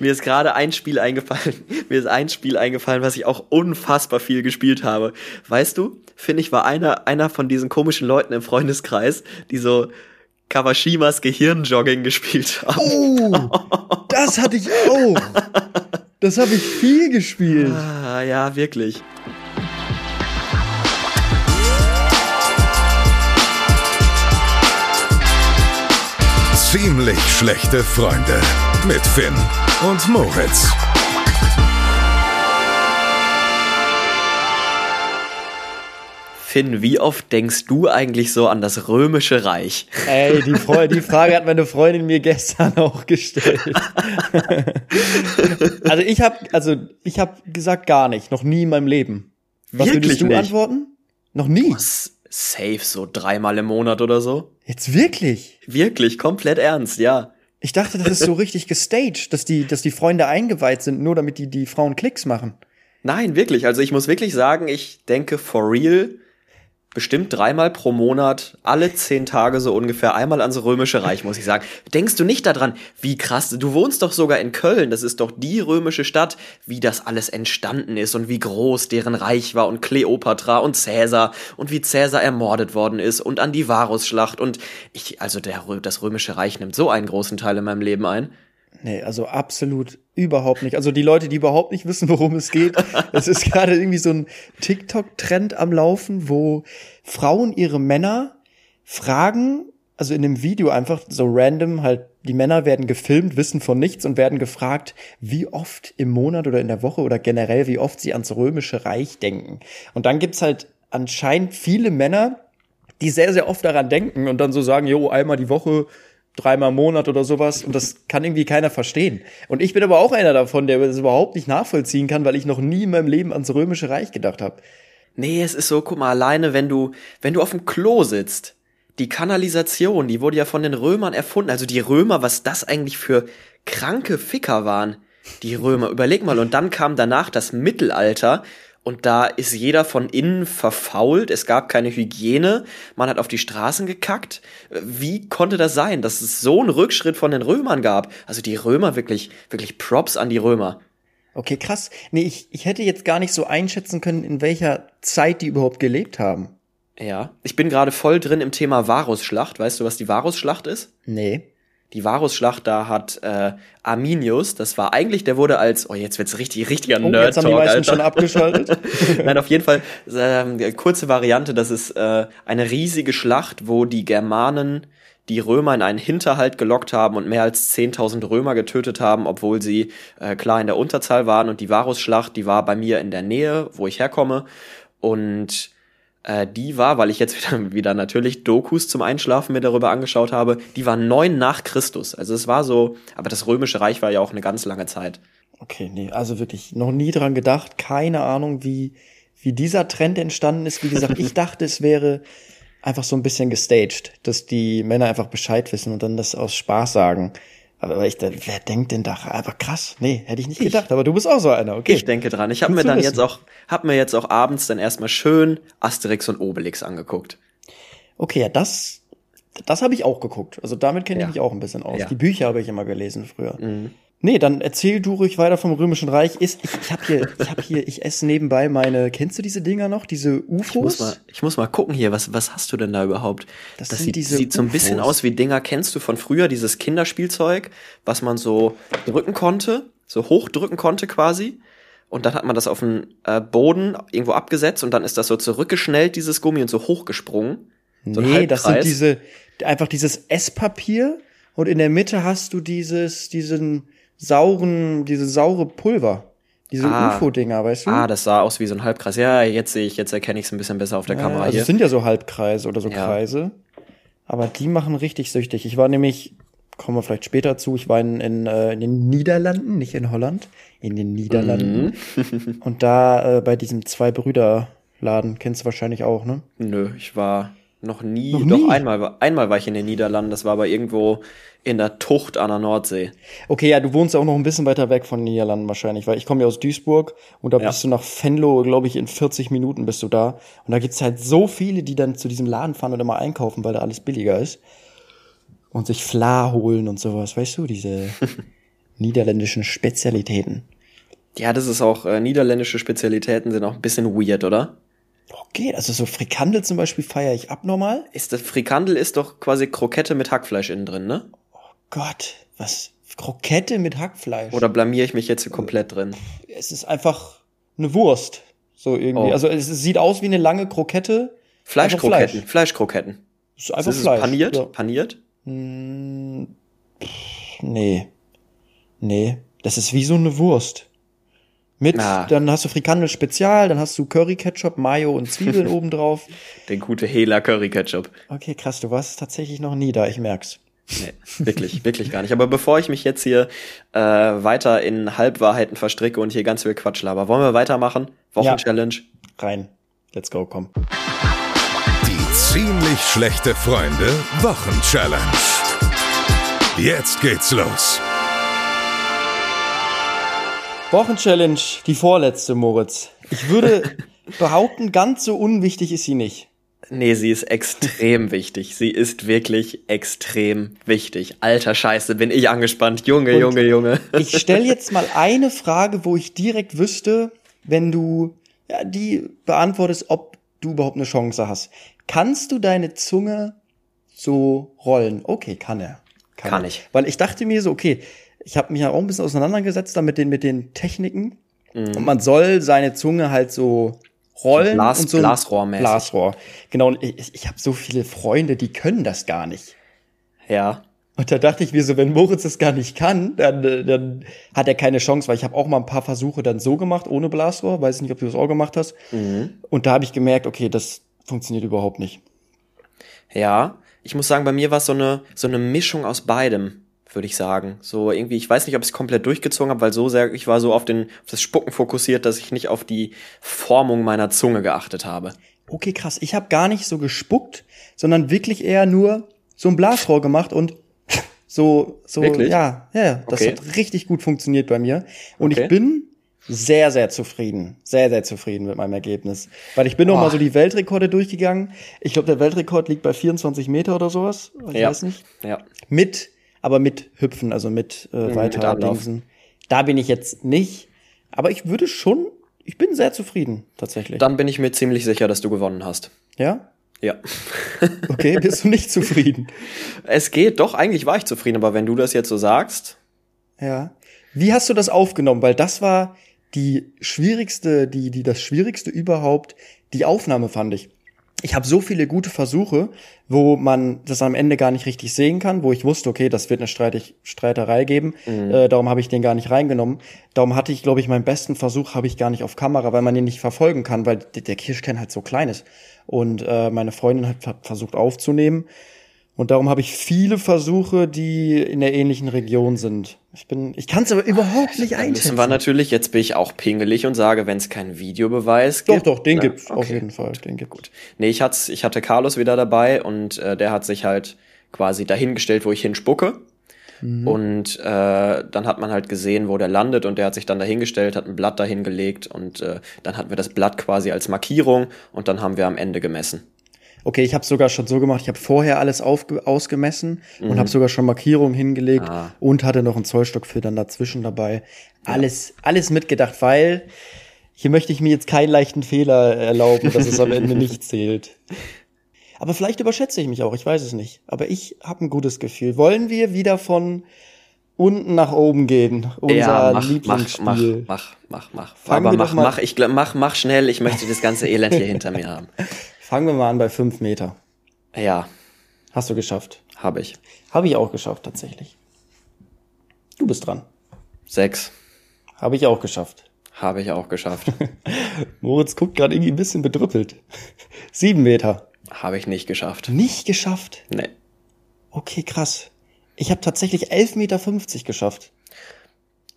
Mir ist gerade ein Spiel eingefallen. Mir ist ein Spiel eingefallen, was ich auch unfassbar viel gespielt habe. Weißt du, finde ich, war einer, einer von diesen komischen Leuten im Freundeskreis, die so Kawashimas Gehirnjogging gespielt haben. Oh, das hatte ich auch. Das habe ich viel gespielt. Ah, ja, wirklich. Ziemlich schlechte Freunde mit Finn und Moritz. Finn, wie oft denkst du eigentlich so an das Römische Reich? Ey, die, Freude, die Frage hat meine Freundin mir gestern auch gestellt. also ich habe also ich habe gesagt gar nicht, noch nie in meinem Leben. Was Wirklich würdest du nicht? antworten? Noch nie. S- Safe so dreimal im Monat oder so. Jetzt wirklich? Wirklich, komplett ernst, ja. Ich dachte, das ist so richtig gestaged, dass die, dass die Freunde eingeweiht sind, nur damit die, die Frauen Klicks machen. Nein, wirklich. Also ich muss wirklich sagen, ich denke for real bestimmt dreimal pro Monat, alle zehn Tage so ungefähr, einmal ans Römische Reich, muss ich sagen. Denkst du nicht daran, wie krass, du wohnst doch sogar in Köln, das ist doch die römische Stadt, wie das alles entstanden ist und wie groß deren Reich war und Kleopatra und Cäsar und wie Cäsar ermordet worden ist und an die Varusschlacht und ich, also der, das Römische Reich nimmt so einen großen Teil in meinem Leben ein. Nee, also absolut überhaupt nicht. Also die Leute, die überhaupt nicht wissen, worum es geht, es ist gerade irgendwie so ein TikTok-Trend am Laufen, wo Frauen ihre Männer fragen, also in einem Video einfach so random, halt, die Männer werden gefilmt, wissen von nichts und werden gefragt, wie oft im Monat oder in der Woche oder generell, wie oft sie ans Römische Reich denken. Und dann gibt's halt anscheinend viele Männer, die sehr, sehr oft daran denken und dann so sagen, jo, einmal die Woche, dreimal im Monat oder sowas. Und das kann irgendwie keiner verstehen. Und ich bin aber auch einer davon, der das überhaupt nicht nachvollziehen kann, weil ich noch nie in meinem Leben ans Römische Reich gedacht habe. Nee, es ist so, guck mal, alleine, wenn du, wenn du auf dem Klo sitzt, die Kanalisation, die wurde ja von den Römern erfunden. Also die Römer, was das eigentlich für kranke Ficker waren. Die Römer, überleg mal. Und dann kam danach das Mittelalter. Und da ist jeder von innen verfault. Es gab keine Hygiene. Man hat auf die Straßen gekackt. Wie konnte das sein, dass es so einen Rückschritt von den Römern gab? Also die Römer wirklich, wirklich Props an die Römer. Okay, krass. Nee, ich, ich hätte jetzt gar nicht so einschätzen können, in welcher Zeit die überhaupt gelebt haben. Ja. Ich bin gerade voll drin im Thema Varusschlacht. Weißt du, was die Varusschlacht ist? Nee. Die Varusschlacht, da hat äh, Arminius, das war eigentlich, der wurde als, oh jetzt wird's richtig, richtiger Oh, Nerd jetzt haben die meisten Alter. schon abgeschaltet. Nein, auf jeden Fall, ähm, kurze Variante, das ist äh, eine riesige Schlacht, wo die Germanen die Römer in einen Hinterhalt gelockt haben und mehr als 10.000 Römer getötet haben, obwohl sie äh, klar in der Unterzahl waren. Und die Varusschlacht, die war bei mir in der Nähe, wo ich herkomme. Und äh, die war, weil ich jetzt wieder, wieder natürlich Dokus zum Einschlafen mir darüber angeschaut habe, die war neun nach Christus. Also es war so, aber das Römische Reich war ja auch eine ganz lange Zeit. Okay, nee, also wirklich noch nie dran gedacht. Keine Ahnung, wie, wie dieser Trend entstanden ist. Wie gesagt, ich dachte, es wäre einfach so ein bisschen gestaged, dass die Männer einfach Bescheid wissen und dann das aus Spaß sagen. Aber ich, dachte, wer denkt denn da? Aber krass, nee, hätte ich nicht gedacht. Aber du bist auch so einer, okay. Ich denke dran. Ich habe mir dann wissen. jetzt auch, hab mir jetzt auch abends dann erstmal schön Asterix und Obelix angeguckt. Okay, ja, das, das habe ich auch geguckt. Also damit kenne ich Ja. mich auch ein bisschen aus. Ja. Die Bücher habe ich immer gelesen früher. Mhm. Nee, dann erzähl du ruhig weiter vom Römischen Reich. Ist, ich, ich habe hier, ich habe hier, ich esse nebenbei meine, kennst du diese Dinger noch? Diese UFOs? Ich muss mal, ich muss mal gucken hier, was, was hast du denn da überhaupt? Das Das, sieht, sieht so ein bisschen aus wie Dinger, kennst du von früher, dieses Kinderspielzeug, was man so drücken konnte, so hochdrücken konnte quasi. Und dann hat man das auf den äh, Boden irgendwo abgesetzt und dann ist das so zurückgeschnellt, dieses Gummi, und so hochgesprungen. So nee, das sind diese, einfach dieses Esspapier und in der Mitte hast du dieses, diesen sauren, diese saure Pulver. Diese Ah. UFO-Dinger, weißt du? Ah, das sah aus wie so ein Halbkreis. Ja, jetzt sehe ich, jetzt erkenne ich es ein bisschen besser auf der Ja, Kamera also hier. es sind ja so Halbkreise oder so Ja. Kreise. Aber die machen richtig süchtig. Ich war nämlich, kommen wir vielleicht später zu, ich war in, in, äh, in den Niederlanden, nicht in Holland, in den Niederlanden. Mhm. Und da äh, bei diesem Zwei-Brüder-Laden, kennst du wahrscheinlich auch, ne? Nö, ich war noch nie, Noch doch nie? einmal, war- einmal war ich in den Niederlanden, das war aber irgendwo in der Tucht an der Nordsee. Okay, ja, du wohnst ja auch noch ein bisschen weiter weg von den Niederlanden wahrscheinlich, weil ich komme ja aus Duisburg und da Ja. bist du nach Venlo, glaube ich, in 40 Minuten bist du da. Und da gibt's halt so viele, die dann zu diesem Laden fahren und immer einkaufen, weil da alles billiger ist. Und sich Fla holen und sowas, weißt du, diese. niederländischen Spezialitäten. Ja, das ist auch, äh, niederländische Spezialitäten sind auch ein bisschen weird, oder? Okay, also so Frikandel zum Beispiel feiere ich abnormal. Ist das Frikandel ist doch quasi Krokette mit Hackfleisch innen drin, ne? Gott, was? Krokette mit Hackfleisch. Oder blamier ich mich jetzt hier komplett drin? es ist einfach eine Wurst. So irgendwie. Oh. Also es sieht aus wie eine lange Krokette. Fleischkroketten, Fleisch. Fleischkroketten. Ist einfach Ist es Fleisch. paniert? Ja. Paniert? Nee. Nee. Das ist wie so eine Wurst. Mit, Ah. dann hast du Frikandel Spezial, dann hast du Curry Ketchup, Mayo und Zwiebeln obendrauf. Der gute Hela Curry Ketchup. Okay, krass, du warst tatsächlich noch nie da, ich merk's. Nee, wirklich, wirklich gar nicht. Aber bevor ich mich jetzt hier äh, weiter in Halbwahrheiten verstricke und hier ganz viel Quatsch laber, wollen wir weitermachen? Wochenchallenge. Rein. Let's go, komm. Die ziemlich schlechte Freunde Wochenchallenge. Jetzt geht's los. Wochenchallenge, die vorletzte, Moritz. Ich würde behaupten, ganz so unwichtig ist sie nicht. Nee, sie ist extrem wichtig. Sie ist wirklich extrem wichtig. Alter Scheiße, bin ich angespannt. Junge, Und Junge, Junge. Ich stelle jetzt mal eine Frage, wo ich direkt wüsste, wenn du ja, die beantwortest, ob du überhaupt eine Chance hast. Kannst du deine Zunge so rollen? Okay, kann er. Kann er. ich. Weil ich dachte mir so, okay, ich habe mich ja auch ein bisschen auseinandergesetzt da mit den, mit den Techniken. Mhm. Und man soll seine Zunge halt so rollen Glas- und so ein- Blasrohrmäßig. Blasrohr. Genau, und ich, ich habe so viele Freunde, die können das gar nicht. Ja. Und da dachte ich mir so, wenn Moritz das gar nicht kann, dann, dann hat er keine Chance, weil ich habe auch mal ein paar Versuche dann so gemacht, ohne Blasrohr. Weiß nicht, ob du das auch gemacht hast. Und da habe ich gemerkt, okay, das funktioniert überhaupt nicht. Ja. Ich muss sagen, bei mir war es so eine, so eine Mischung aus beidem, würde ich sagen. So irgendwie, ich weiß nicht, ob ich es komplett durchgezogen habe, weil so sehr, ich war so auf, den, auf das Spucken fokussiert, dass ich nicht auf die Formung meiner Zunge geachtet habe. Okay, krass. Ich habe gar nicht so gespuckt, sondern wirklich eher nur so ein Blasrohr gemacht und so, so, Wirklich? ja, ja, das Okay. hat richtig gut funktioniert bei mir. Und Okay. ich bin sehr, sehr zufrieden, sehr, sehr zufrieden mit meinem Ergebnis. Weil ich bin noch Boah. mal so die Weltrekorde durchgegangen. Ich glaube, der Weltrekord liegt bei 24 Meter oder sowas. Ich ja. weiß nicht. Ja. Mit, aber mit Hüpfen, also mit äh, Mhm, mit weiter Anlauf. Dingsen. Da bin ich jetzt nicht. Aber ich würde schon, ich bin sehr zufrieden, tatsächlich. Dann bin ich mir ziemlich sicher, dass du gewonnen hast. ja? Ja. Okay, bist du nicht zufrieden? Es geht, doch, eigentlich war ich zufrieden, aber wenn du das jetzt so sagst, Ja. Wie hast du das aufgenommen? Weil das war die schwierigste, die, die das schwierigste überhaupt, die Aufnahme fand ich. Ich habe so viele gute Versuche, wo man das am Ende gar nicht richtig sehen kann, wo ich wusste, okay, das wird eine Streitig Streiterei geben. Äh, darum habe ich den gar nicht reingenommen. Darum hatte ich, glaube ich, meinen besten Versuch habe ich gar nicht auf Kamera, weil man ihn nicht verfolgen kann, weil der Kirschkern halt so klein ist. Und äh, meine Freundin hat ver- versucht aufzunehmen. Und darum habe ich viele Versuche, die in der ähnlichen Region sind. Ich bin, ich kann es aber überhaupt nicht dann müssen einschätzen. wir natürlich, jetzt bin ich auch pingelig und sage, wenn es keinen Videobeweis Doch, gibt. doch, den na, gibt's auf okay. jeden Fall. Den gibt's. Gut. Nee, ich, hat's, ich hatte Carlos wieder dabei und äh, der hat sich halt quasi dahingestellt, wo ich hinspucke. Mhm. Und äh, dann hat man halt gesehen, wo der landet und der hat sich dann dahingestellt, hat ein Blatt dahingelegt und äh, dann hatten wir das Blatt quasi als Markierung und dann haben wir am Ende gemessen. Okay, ich habe sogar schon so gemacht. Ich habe vorher alles aufge ausgemessen und habe sogar schon Markierungen hingelegt Mhm. Ah. und hatte noch einen Zollstock für dann dazwischen dabei. Alles, alles mitgedacht, weil hier möchte ich mir jetzt keinen leichten Fehler erlauben, dass es am Ende nicht zählt. Aber vielleicht überschätze ich mich auch, ich weiß es nicht. Aber ich habe ein gutes Gefühl. Wollen wir wieder von unten nach oben gehen? Unser ja, mach, mach, Lieblingsspiel. mach, mach, mach, mach. Fangen Aber mach, mach, ich mach, mach schnell. Ich möchte das ganze Elend hier hinter mir haben. Fangen wir mal an bei fünf Meter. Ja, Hast du geschafft? habe ich. Habe ich auch geschafft, tatsächlich. Du bist dran. Sechs Habe ich auch geschafft. habe ich auch geschafft. Moritz guckt gerade irgendwie ein bisschen bedrüppelt. Sieben Meter. habe ich nicht geschafft. Nicht geschafft. Nee. Okay, krass. Ich habe tatsächlich 11,50 Meter geschafft.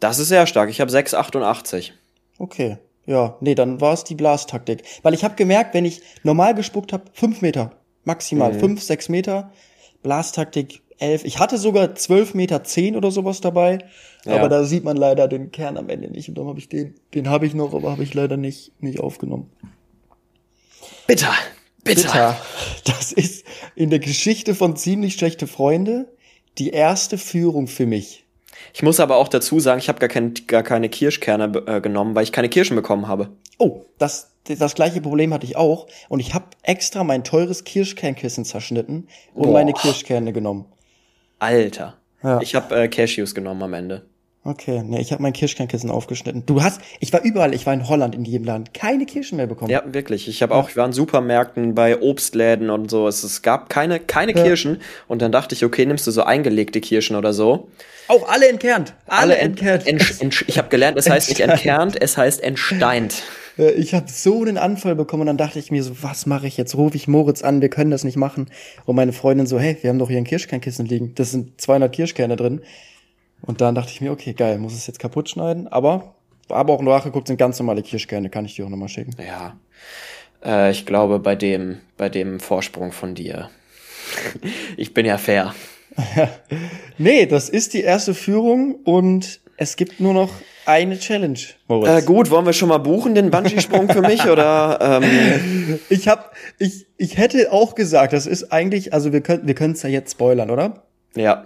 Das ist sehr stark. Ich habe 6,88. Okay. Ja, nee, dann war es die Blastaktik. Weil ich habe gemerkt, wenn ich normal gespuckt habe, fünf Meter. Maximal Mhm. fünf, sechs Meter. Blastaktik elf. Ich hatte sogar zwölf Meter zehn oder sowas dabei. Ja. Aber da sieht man leider den Kern am Ende nicht. Und darum habe ich den, den habe ich noch, aber habe ich leider nicht, nicht aufgenommen. Bitter. Bitter. Bitter. Das ist in der Geschichte von ziemlich schlechte Freunde die erste Führung für mich. Ich muss aber auch dazu sagen, ich habe gar, kein, gar keine Kirschkerne äh, genommen, weil ich keine Kirschen bekommen habe. Oh, das, das gleiche Problem hatte ich auch. Und ich habe extra mein teures Kirschkernkissen zerschnitten und Boah. meine Kirschkerne genommen. Alter. Ja. Ich habe äh, Cashews genommen am Ende. Okay, nee, ich habe mein Kirschkernkissen aufgeschnitten. Du hast, ich war überall, ich war in Holland in jedem Land, keine Kirschen mehr bekommen. Ja, wirklich. Ich habe auch, ich war in Supermärkten, bei Obstläden und so. Es, es gab keine, keine Ja. Kirschen. Und dann dachte ich, okay, nimmst du so eingelegte Kirschen oder so. Auch alle entkernt. Alle, ent- entkernt. entsch- entsch- ich habe gelernt, es heißt nicht entkernt, es heißt entsteint. Ich habe so einen Anfall bekommen und dann dachte ich mir so, was mache ich jetzt? Rufe ich Moritz an, wir können das nicht machen. Und meine Freundin so, hey, wir haben doch hier ein Kirschkernkissen liegen. Das sind 200 Kirschkerne drin. Und dann dachte ich mir, okay, geil, muss es jetzt kaputt schneiden. Aber, aber auch nachgeguckt sind ganz normale Kirschkerne, kann ich dir auch nochmal schicken. Ja. Äh, ich glaube, bei dem, bei dem Vorsprung von dir. Ich bin ja fair. Nee, das ist die erste Führung und es gibt nur noch eine Challenge, Moritz. Äh, gut, wollen wir schon mal buchen, den Bungee-Sprung für mich? Oder ähm, Ich hab, ich, ich hätte auch gesagt, das ist eigentlich, also wir können, wir können es ja jetzt spoilern, oder? ja.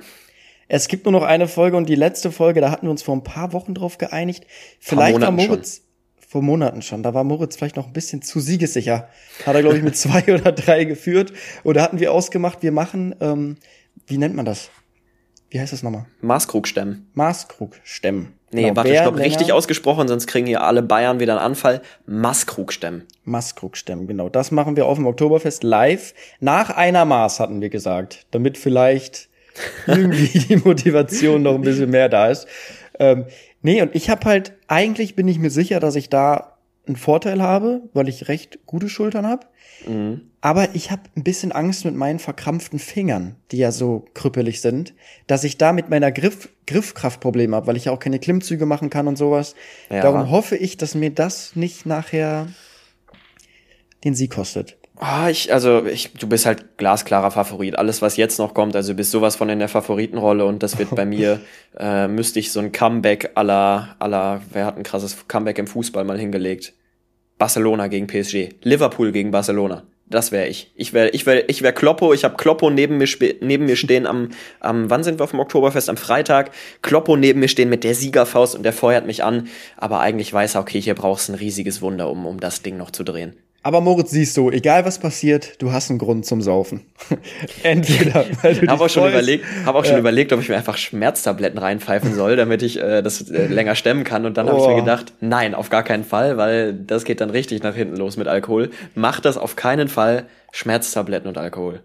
Es gibt nur noch eine Folge und die letzte Folge, da hatten wir uns vor ein paar Wochen drauf geeinigt. Vielleicht war Moritz, vor Monaten schon, da war Moritz vielleicht noch ein bisschen zu siegessicher. Hat er, glaube ich, mit zwei oder drei geführt. Oder hatten wir ausgemacht, wir machen, ähm, wie nennt man das? Wie heißt das nochmal? Maßkrug stemmen. Maßkrug stemmen. Nee, Genau, warte, wer stopp, länger- richtig ausgesprochen, sonst kriegen hier alle Bayern wieder einen Anfall. Maßkrug stemmen. Maßkrug stemmen, genau. Das machen wir auf dem Oktoberfest live. Nach einer Maß hatten wir gesagt, damit vielleicht irgendwie die Motivation noch ein bisschen mehr da ist. Ähm, nee, und ich habe halt, eigentlich bin ich mir sicher, dass ich da einen Vorteil habe, weil ich recht gute Schultern habe. Mhm. Aber ich habe ein bisschen Angst mit meinen verkrampften Fingern, die ja so krüppelig sind, dass ich da mit meiner Griff, Griffkraft Probleme habe, weil ich ja auch keine Klimmzüge machen kann und sowas. Ja. Darum hoffe ich, dass mir das nicht nachher den Sieg kostet. Ah, ich, also, ich, du bist halt glasklarer Favorit. Alles, was jetzt noch kommt, also du bist sowas von in der Favoritenrolle und das wird bei mir, äh, müsste ich so ein Comeback aller, aller, wer hat ein krasses Comeback im Fußball mal hingelegt? Barcelona gegen PSG. Liverpool gegen Barcelona. Das wäre ich. Ich wäre, ich wäre, ich wäre Kloppo. Ich habe Kloppo neben mir, neben mir stehen am, am, wann sind wir auf dem Oktoberfest? Am Freitag. Kloppo neben mir stehen mit der Siegerfaust und der feuert mich an. Aber eigentlich weiß er, okay, hier brauchst du ein riesiges Wunder, um, um das Ding noch zu drehen. Aber Moritz, siehst du, egal was passiert, du hast einen Grund zum Saufen. Entweder, weil du Ich habe auch schon freust- überlegt, habe auch schon Ja. überlegt, ob ich mir einfach Schmerztabletten reinpfeifen soll, damit ich äh, das äh, länger stemmen kann. Und dann habe ich Oh. mir gedacht, nein, auf gar keinen Fall, weil das geht dann richtig nach hinten los mit Alkohol. Mach das auf keinen Fall. Schmerztabletten und Alkohol.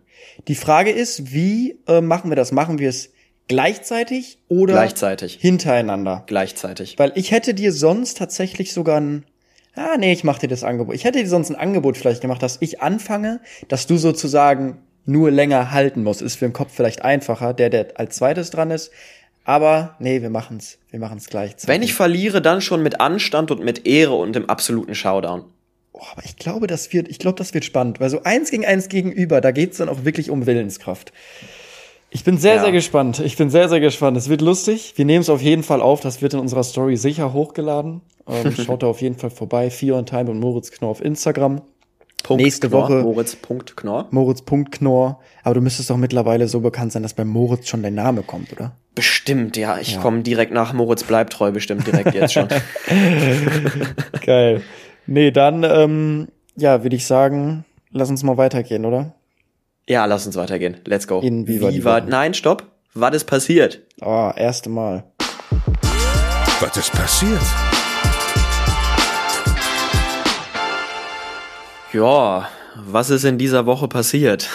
Die Frage ist, wie äh, machen wir das? Machen wir es gleichzeitig oder Gleichzeitig. hintereinander? Gleichzeitig. Weil ich hätte dir sonst tatsächlich sogar ein Ah, nee, ich mach dir das Angebot. Ich hätte dir sonst ein Angebot vielleicht gemacht, dass ich anfange, dass du sozusagen nur länger halten musst. Ist für den Kopf vielleicht einfacher, der, der als zweites dran ist. Aber nee, wir machen's. Wir machen's gleichzeitig. Wenn ich verliere, dann schon mit Anstand und mit Ehre und im absoluten Showdown. Oh, aber ich glaube, das wird, ich glaube, das wird spannend, weil so eins gegen eins gegenüber, da geht's dann auch wirklich um Willenskraft. Ich bin sehr, Ja. sehr gespannt. Ich bin sehr, sehr gespannt. Es wird lustig. Wir nehmen es auf jeden Fall auf. Das wird in unserer Story sicher hochgeladen. Ähm, schaut da auf jeden Fall vorbei. Fear on Time und Moritz Knorr auf Instagram. Punkt Nächste Knorr, Woche- Moritz.knorr. Moritz.knorr. Aber du müsstest doch mittlerweile so bekannt sein, dass bei Moritz schon dein Name kommt, oder? Bestimmt, ja. Ich Ja. komme direkt nach Moritz bleibt treu, bestimmt direkt jetzt schon. Geil. Nee, dann, ähm, ja, würde ich sagen, lass uns mal weitergehen, oder? Ja, lass uns weitergehen. Let's go. In Viva Viva. Nein, stopp. Was ist passiert? Ah, erste Mal. Was ist passiert? Ja, was ist in dieser Woche passiert?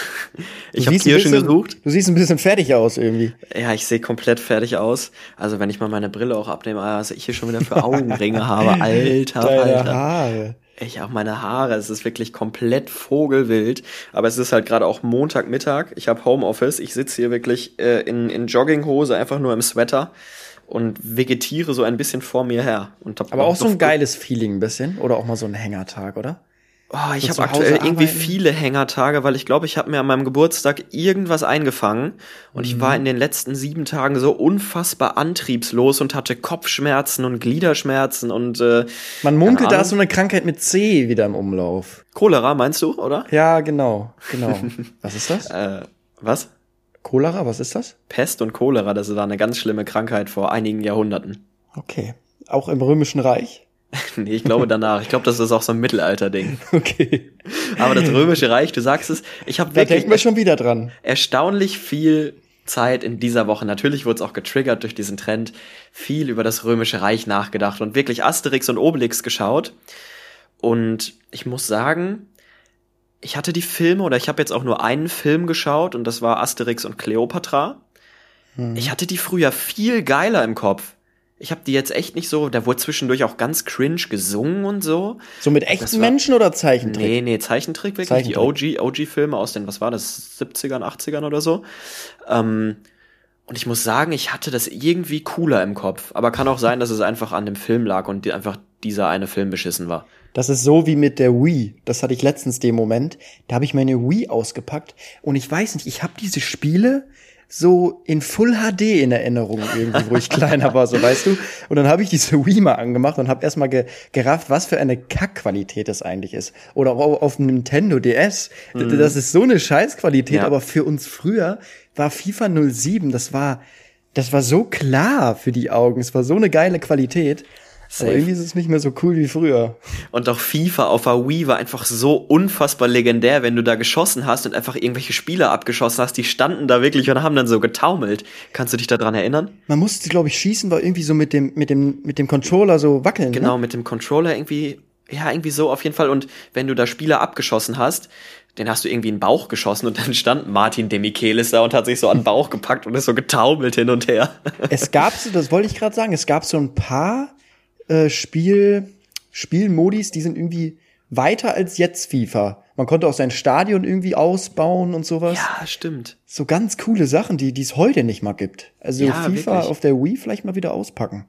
Ich habe Kirschen bisschen- gesucht. Du siehst ein bisschen fertig aus irgendwie. Ja, ich sehe komplett fertig aus. Also wenn ich mal meine Brille auch abnehme, was ich hier schon wieder für Augenringe habe. Alter, Deine Alter. Haare. Ich auch meine Haare, es ist wirklich komplett vogelwild. Aber es ist halt gerade auch Montagmittag. Ich habe Homeoffice. Ich sitze hier wirklich äh, in, in Jogginghose, einfach nur im Sweater und vegetiere so ein bisschen vor mir her. Aber auch so ein geiles Feeling ein bisschen. Oder auch mal so ein Hängertag, oder? Oh, ich habe aktuell Hause irgendwie arbeiten? viele Hängertage, weil ich glaube, ich habe mir an meinem Geburtstag irgendwas eingefangen und ich Mhm. war in den letzten sieben Tagen so unfassbar antriebslos und hatte Kopfschmerzen und Gliederschmerzen und äh, Man munkelt, da ist so eine Krankheit mit C wieder im Umlauf. Cholera, meinst du, oder? Ja, genau, genau. Was ist das? Äh, was? Cholera, was ist das? Pest und Cholera, das war eine ganz schlimme Krankheit vor einigen Jahrhunderten. Okay. Auch im Römischen Reich? nee, ich glaube danach. Ich glaube, das ist auch so ein Mittelalter-Ding. Okay. Aber das Römische Reich, du sagst es, ich habe Da wirklich denken wir schon wieder dran. erstaunlich viel Zeit in dieser Woche. Natürlich wurde es auch getriggert durch diesen Trend, viel über das Römische Reich nachgedacht und wirklich Asterix und Obelix geschaut. Und ich muss sagen, ich hatte die Filme oder ich habe jetzt auch nur einen Film geschaut und das war Asterix und Cleopatra. Ich hatte die früher viel geiler im Kopf. Ich habe die jetzt echt nicht so, da wurde zwischendurch auch ganz cringe gesungen und so. So mit echten war- Menschen oder Zeichentrick? Nee, nee, Zeichentrick wirklich. Zeichentrick. Die OG, OG-Filme aus den, was war das, 70ern, 80ern oder so. Ähm, und ich muss sagen, ich hatte das irgendwie cooler im Kopf. Aber kann auch sein, dass es einfach an dem Film lag und die, einfach dieser eine Film beschissen war. Das ist so wie mit der Wii. Das hatte ich letztens den Moment. Da habe ich meine Wii ausgepackt und ich weiß nicht, ich habe diese Spiele so in Full HD in Erinnerung irgendwie, wo ich kleiner war, so weißt du. Und dann habe ich diese Wii mal angemacht und habe erstmal ge gerafft, was für eine Kackqualität das eigentlich ist. Oder auch auf dem Nintendo DS. D- Das ist so eine Scheißqualität, Ja. aber für uns früher war FIFA 07, das war das war so klar für die Augen. Es war so eine geile Qualität. Safe. Aber irgendwie ist es nicht mehr so cool wie früher. Und auch FIFA auf der Wii war einfach so unfassbar legendär, wenn du da geschossen hast und einfach irgendwelche Spieler abgeschossen hast, die standen da wirklich und haben dann so getaumelt. Kannst du dich daran erinnern? Man musste, glaube ich, schießen, war irgendwie so mit dem, mit dem, mit dem Controller so wackeln. Genau, Ne? mit dem Controller irgendwie, ja, irgendwie so auf jeden Fall. Und wenn du da Spieler abgeschossen hast, den hast du irgendwie in den Bauch geschossen und dann stand Martin de Michelis da und hat sich so an den Bauch gepackt und ist so getaumelt hin und her. Es gab so, das wollte ich gerade sagen, es gab so ein paar äh, Spiel, Spielmodis, die sind irgendwie weiter als jetzt FIFA. Man konnte auch sein Stadion irgendwie ausbauen und sowas. Ja, stimmt. So ganz coole Sachen, die es heute nicht mal gibt. Also Ja, FIFA wirklich. auf der Wii vielleicht mal wieder auspacken.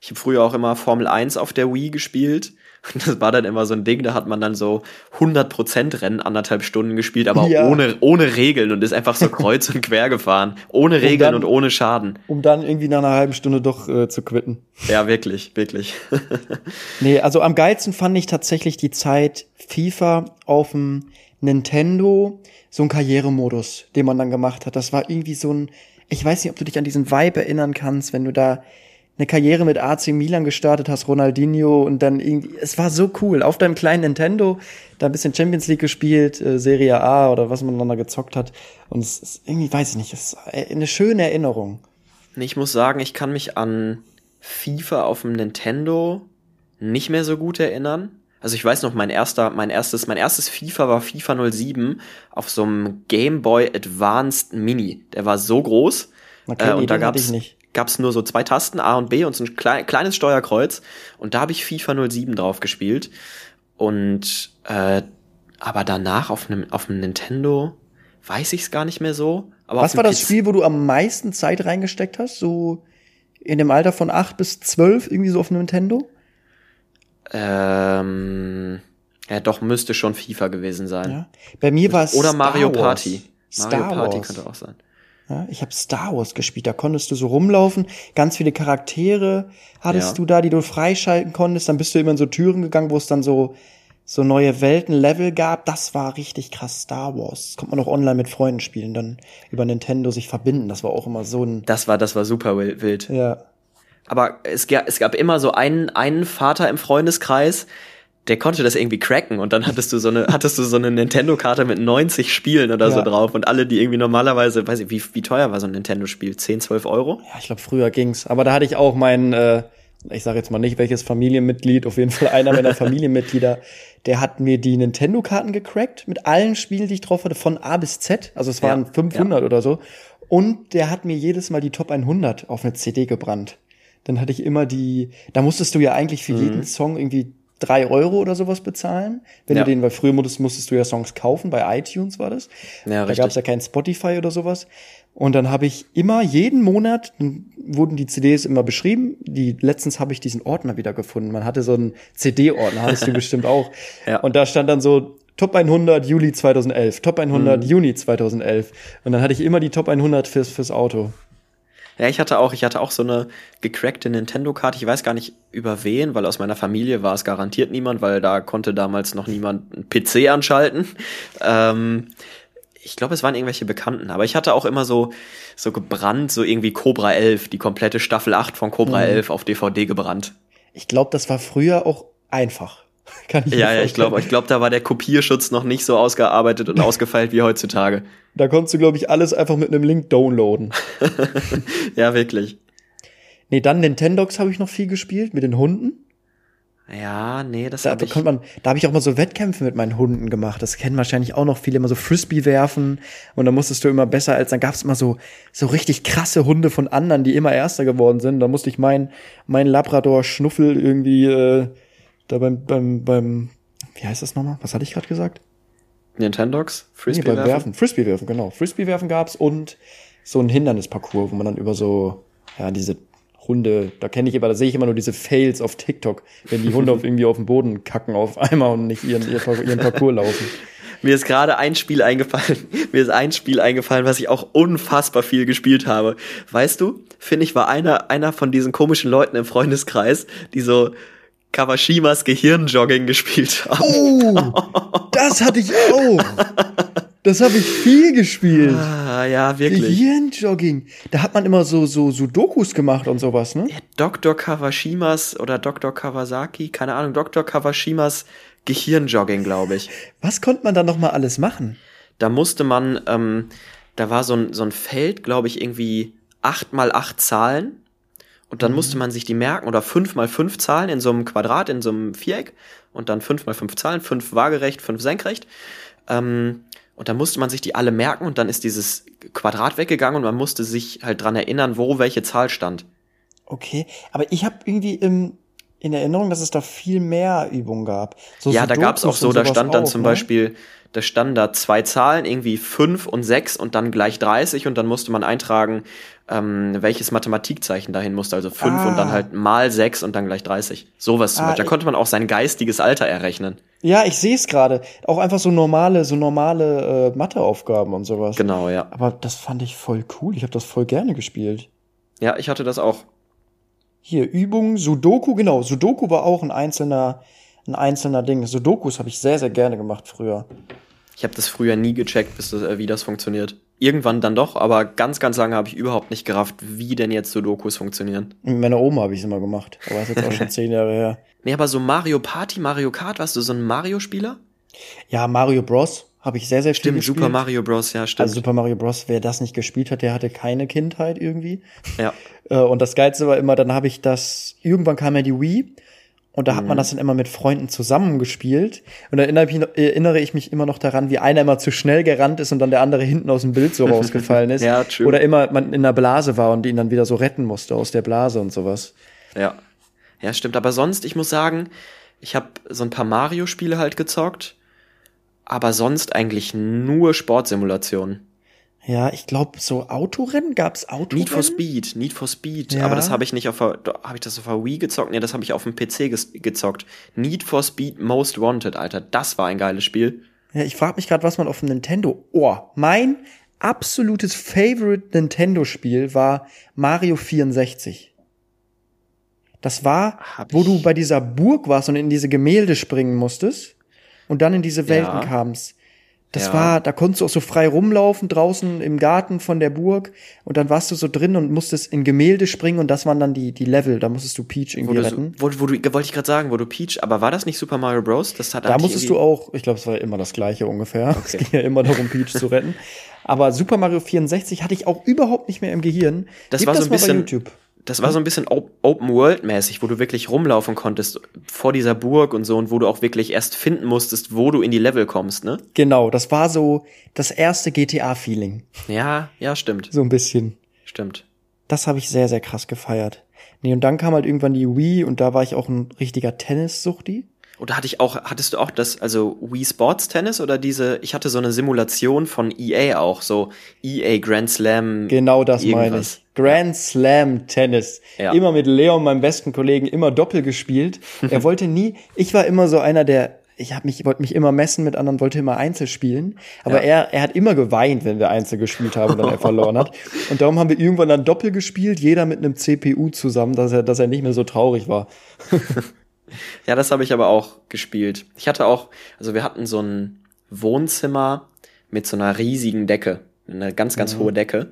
Ich habe früher auch immer Formel 1 auf der Wii gespielt. Und das war dann immer so ein Ding, da hat man dann so 100% Rennen anderthalb Stunden gespielt, aber Ja. ohne, ohne Regeln und ist einfach so kreuz und quer gefahren. Ohne Regeln dann- und ohne Schaden. Um dann irgendwie nach einer halben Stunde doch äh, zu quitten. Ja, wirklich, wirklich. Nee, also am geilsten fand ich tatsächlich die Zeit FIFA auf dem Nintendo, so ein Karrieremodus, den man dann gemacht hat. Das war irgendwie so ein, ich weiß nicht, ob du dich an diesen Vibe erinnern kannst, wenn du da eine Karriere mit AC Milan gestartet hast, Ronaldinho und dann irgendwie, es war so cool. Auf deinem kleinen Nintendo, da ein bisschen Champions League gespielt, äh, Serie A oder was man dann da gezockt hat. Und es ist irgendwie, weiß ich nicht, es ist eine schöne Erinnerung. Ich muss sagen, ich kann mich an FIFA auf dem Nintendo nicht mehr so gut erinnern. Also ich weiß noch, mein erster, mein erstes, mein erstes FIFA war FIFA 07 auf so einem Game Boy Advanced Mini. Der war so groß. Okay, äh, und da gab's, ich nicht. Gab's nur so zwei Tasten, A und B und so ein klei kleines Steuerkreuz. Und da habe ich FIFA 07 drauf gespielt. Und äh, aber danach auf einem auf dem Nintendo weiß ich es gar nicht mehr so. Aber Was war dem das Spiel, wo du am meisten Zeit reingesteckt hast? So in dem Alter von acht bis zwölf irgendwie so auf einem Nintendo? Ähm, ja, doch, müsste schon FIFA gewesen sein. Ja. Bei mir war es Oder Star Mario Wars. Party. Mario Star Party Wars. könnte auch sein. Ja, ich habe Star Wars gespielt. Da konntest du so rumlaufen. Ganz viele Charaktere hattest Ja. du da, die du freischalten konntest. Dann bist du immer in so Türen gegangen, wo es dann so so neue Welten, Level gab. Das war richtig krass Star Wars. Das konnte man auch online mit Freunden spielen, dann über Nintendo sich verbinden. Das war auch immer so ein Das war, das war super wil- wild. ja. Aber es, es gab immer so einen, einen Vater im Freundeskreis, der konnte das irgendwie cracken und dann hattest du so eine, hattest du so eine Nintendo-Karte mit 90 Spielen oder so Ja. drauf und alle, die irgendwie normalerweise, weiß ich, wie, wie teuer war so ein Nintendo-Spiel? 10, 12 Euro? Ja, ich glaube, früher ging's. Aber da hatte ich auch meinen, äh, ich sage jetzt mal nicht welches Familienmitglied, auf jeden Fall einer meiner Familienmitglieder, der hat mir die Nintendo-Karten gecrackt mit allen Spielen, die ich drauf hatte, von A bis Z. Also es waren Ja, 500 oder so. Und der hat mir jedes Mal die Top 100 auf eine CD gebrannt. Dann hatte ich immer die, da musstest du ja eigentlich für jeden Song irgendwie drei Euro oder sowas bezahlen. Wenn Ja. du den, weil früher musstest, musstest du ja Songs kaufen, bei iTunes war das. Ja, da richtig. gab's ja kein Spotify oder sowas. Und dann habe ich immer jeden Monat dann wurden die CDs immer beschrieben. Die letztens habe ich diesen Ordner wieder gefunden. Man hatte so einen CD-Ordner, hattest du bestimmt auch. Ja. Und da stand dann so Top 100 Juli 2011, Top 100 Mhm. Juni 2011. Und dann hatte ich immer die Top 100 fürs fürs Auto. Ja, ich hatte auch, ich hatte auch so eine gecrackte Nintendo-Karte. Ich weiß gar nicht über wen, weil aus meiner Familie war es garantiert niemand, weil da konnte damals noch niemand einen PC anschalten. Ähm, ich glaube, es waren irgendwelche Bekannten, aber ich hatte auch immer so, so gebrannt, so irgendwie Cobra 11, die komplette Staffel 8 von Cobra mhm. 11 auf DVD gebrannt. Ich glaube, das war früher auch einfach. Kann ich ja, ja, ich glaube, ich glaube, da war der Kopierschutz noch nicht so ausgearbeitet und ausgefeilt wie heutzutage. Da konntest du, glaube ich, alles einfach mit einem Link downloaden. ja, wirklich. Nee, dann Nintendox habe ich noch viel gespielt mit den Hunden. Ja, nee, das da hab ich. Man, da habe ich auch mal so Wettkämpfe mit meinen Hunden gemacht. Das kennen wahrscheinlich auch noch viele, immer so Frisbee werfen. Und dann musstest du immer besser als, dann gab es immer so, so richtig krasse Hunde von anderen, die immer Erster geworden sind. Da musste ich mein, mein Labrador Schnuffel irgendwie äh, da beim, beim, beim, wie heißt das nochmal? Was hatte ich gerade gesagt? Nintendox? Frisbee nee, beim werfen? werfen? Frisbee werfen, genau. Frisbee werfen gab's und so ein Hindernisparcours, wo man dann über so, ja, diese Hunde, da kenne ich immer, da sehe ich immer nur diese Fails auf TikTok, wenn die Hunde auf irgendwie auf den Boden kacken auf einmal und nicht ihren, ihren Parcours laufen. Mir ist gerade ein Spiel eingefallen. Mir ist ein Spiel eingefallen, was ich auch unfassbar viel gespielt habe. Weißt du, finde ich, war einer, einer von diesen komischen Leuten im Freundeskreis, die so Kawashimas Gehirnjogging gespielt haben. Oh, das hatte ich auch. Das habe ich viel gespielt. Ah, ja, wirklich. Gehirnjogging. Da hat man immer so, so, so Dokus gemacht und sowas, ne? Ja, Dr. Kawashimas oder Dr. Kawasaki, keine Ahnung, Dr. Kawashimas Gehirnjogging, glaube ich. Was konnte man da nochmal alles machen? Da musste man, ähm, da war so ein, so ein Feld, glaube ich, irgendwie acht mal acht Zahlen. Und dann mhm. musste man sich die merken oder fünf mal fünf Zahlen in so einem Quadrat, in so einem Viereck. Und dann fünf mal fünf Zahlen, fünf waagerecht, fünf senkrecht. Ähm, und dann musste man sich die alle merken und dann ist dieses Quadrat weggegangen und man musste sich halt dran erinnern, wo welche Zahl stand. Okay, aber ich habe irgendwie im, in Erinnerung, dass es da viel mehr Übungen gab. So ja, da gab es auch so, da stand dann auch, zum ne? Beispiel, da standen da zwei Zahlen, irgendwie fünf und sechs und dann gleich 30 und dann musste man eintragen, ähm, welches Mathematikzeichen dahin musste. Also fünf ah. und dann ah. halt mal sechs und dann gleich 30. Sowas zum ah, Beispiel. Da konnte man auch sein geistiges Alter errechnen. Ja, ich sehe es gerade. Auch einfach so normale, so normale äh, Matheaufgaben und sowas. Genau, ja. Aber das fand ich voll cool. Ich habe das voll gerne gespielt. Ja, ich hatte das auch. Hier, Übungen, Sudoku, genau. Sudoku war auch ein einzelner, ein einzelner Ding. Sudokus habe ich sehr, sehr gerne gemacht früher. Ich habe das früher nie gecheckt, bis das, äh, wie das funktioniert. Irgendwann dann doch, aber ganz, ganz lange habe ich überhaupt nicht gerafft, wie denn jetzt Sudokus funktionieren. Mit meiner Oma habe ich es immer gemacht, aber das ist jetzt auch schon zehn Jahre her. Nee, aber so Mario Party, Mario Kart, warst du so ein Mario-Spieler? Ja, Mario Bros. habe ich sehr, sehr viel Stimmt, gespielt. Super Mario Bros, ja, stimmt. Also Super Mario Bros, wer das nicht gespielt hat, der hatte keine Kindheit irgendwie. Ja. Äh, und das Geilste war immer, dann habe ich das, irgendwann kam ja die Wii und da hat man mhm. das dann immer mit Freunden zusammengespielt. Und da erinnere ich, mich immer noch daran, wie einer immer zu schnell gerannt ist und dann der andere hinten aus dem Bild so rausgefallen ist. ja, true. Oder immer man in der Blase war und ihn dann wieder so retten musste aus der Blase und sowas. Ja. Ja, stimmt. Aber sonst, ich muss sagen, ich habe so ein paar Mario-Spiele halt gezockt. Aber sonst eigentlich nur Sportsimulationen. Ja, ich glaube, so Autorennen gab's Autorennen. Need for Speed, Need for Speed. Ja. Aber das habe ich nicht auf der, habe ich das auf der Wii gezockt? Nee, das habe ich auf dem PC gezockt. Need for Speed Most Wanted, Alter. Das war ein geiles Spiel. Ja, ich frage mich gerade, was man auf dem Nintendo. Oh, mein absolutes Favorite Nintendo-Spiel war Mario 64. Das war, Hab wo du bei dieser Burg warst und in diese Gemälde springen musstest und dann in diese Welten ja. kamst. Das ja. war, da konntest du auch so frei rumlaufen draußen im Garten von der Burg und dann warst du so drin und musstest in Gemälde springen und das waren dann die die Level, da musstest du Peach irgendwie wo retten. So, wo, wo du wollte ich gerade sagen, wo du Peach, aber war das nicht Super Mario Bros? Das hat Da musstest du auch, ich glaube, es war immer das gleiche ungefähr. Okay. Es ging ja immer darum Peach zu retten. Aber Super Mario 64 hatte ich auch überhaupt nicht mehr im Gehirn. Das Gib war so ein bisschen das war so ein bisschen Open-World-mäßig, wo du wirklich rumlaufen konntest vor dieser Burg und so und wo du auch wirklich erst finden musstest, wo du in die Level kommst, ne? Genau, das war so das erste GTA-Feeling. Ja, ja, stimmt. So ein bisschen. Stimmt. Das habe ich sehr, sehr krass gefeiert. Nee, und dann kam halt irgendwann die Wii und da war ich auch ein richtiger Tennis-Suchti. Oder hatte ich auch, hattest du auch das, also Wii Sports Tennis oder diese, ich hatte so eine Simulation von EA auch, so EA Grand Slam. Genau das irgendwas. meine ich. Grand Slam Tennis. Ja. Immer mit Leon, meinem besten Kollegen, immer Doppel gespielt. er wollte nie, ich war immer so einer, der ich habe mich wollte mich immer messen mit anderen, wollte immer Einzel spielen, aber ja. er er hat immer geweint, wenn wir Einzel gespielt haben und dann er verloren hat. Und darum haben wir irgendwann dann Doppel gespielt, jeder mit einem CPU zusammen, dass er dass er nicht mehr so traurig war. Ja, das habe ich aber auch gespielt. Ich hatte auch, also wir hatten so ein Wohnzimmer mit so einer riesigen Decke, eine ganz, ganz hohe Decke.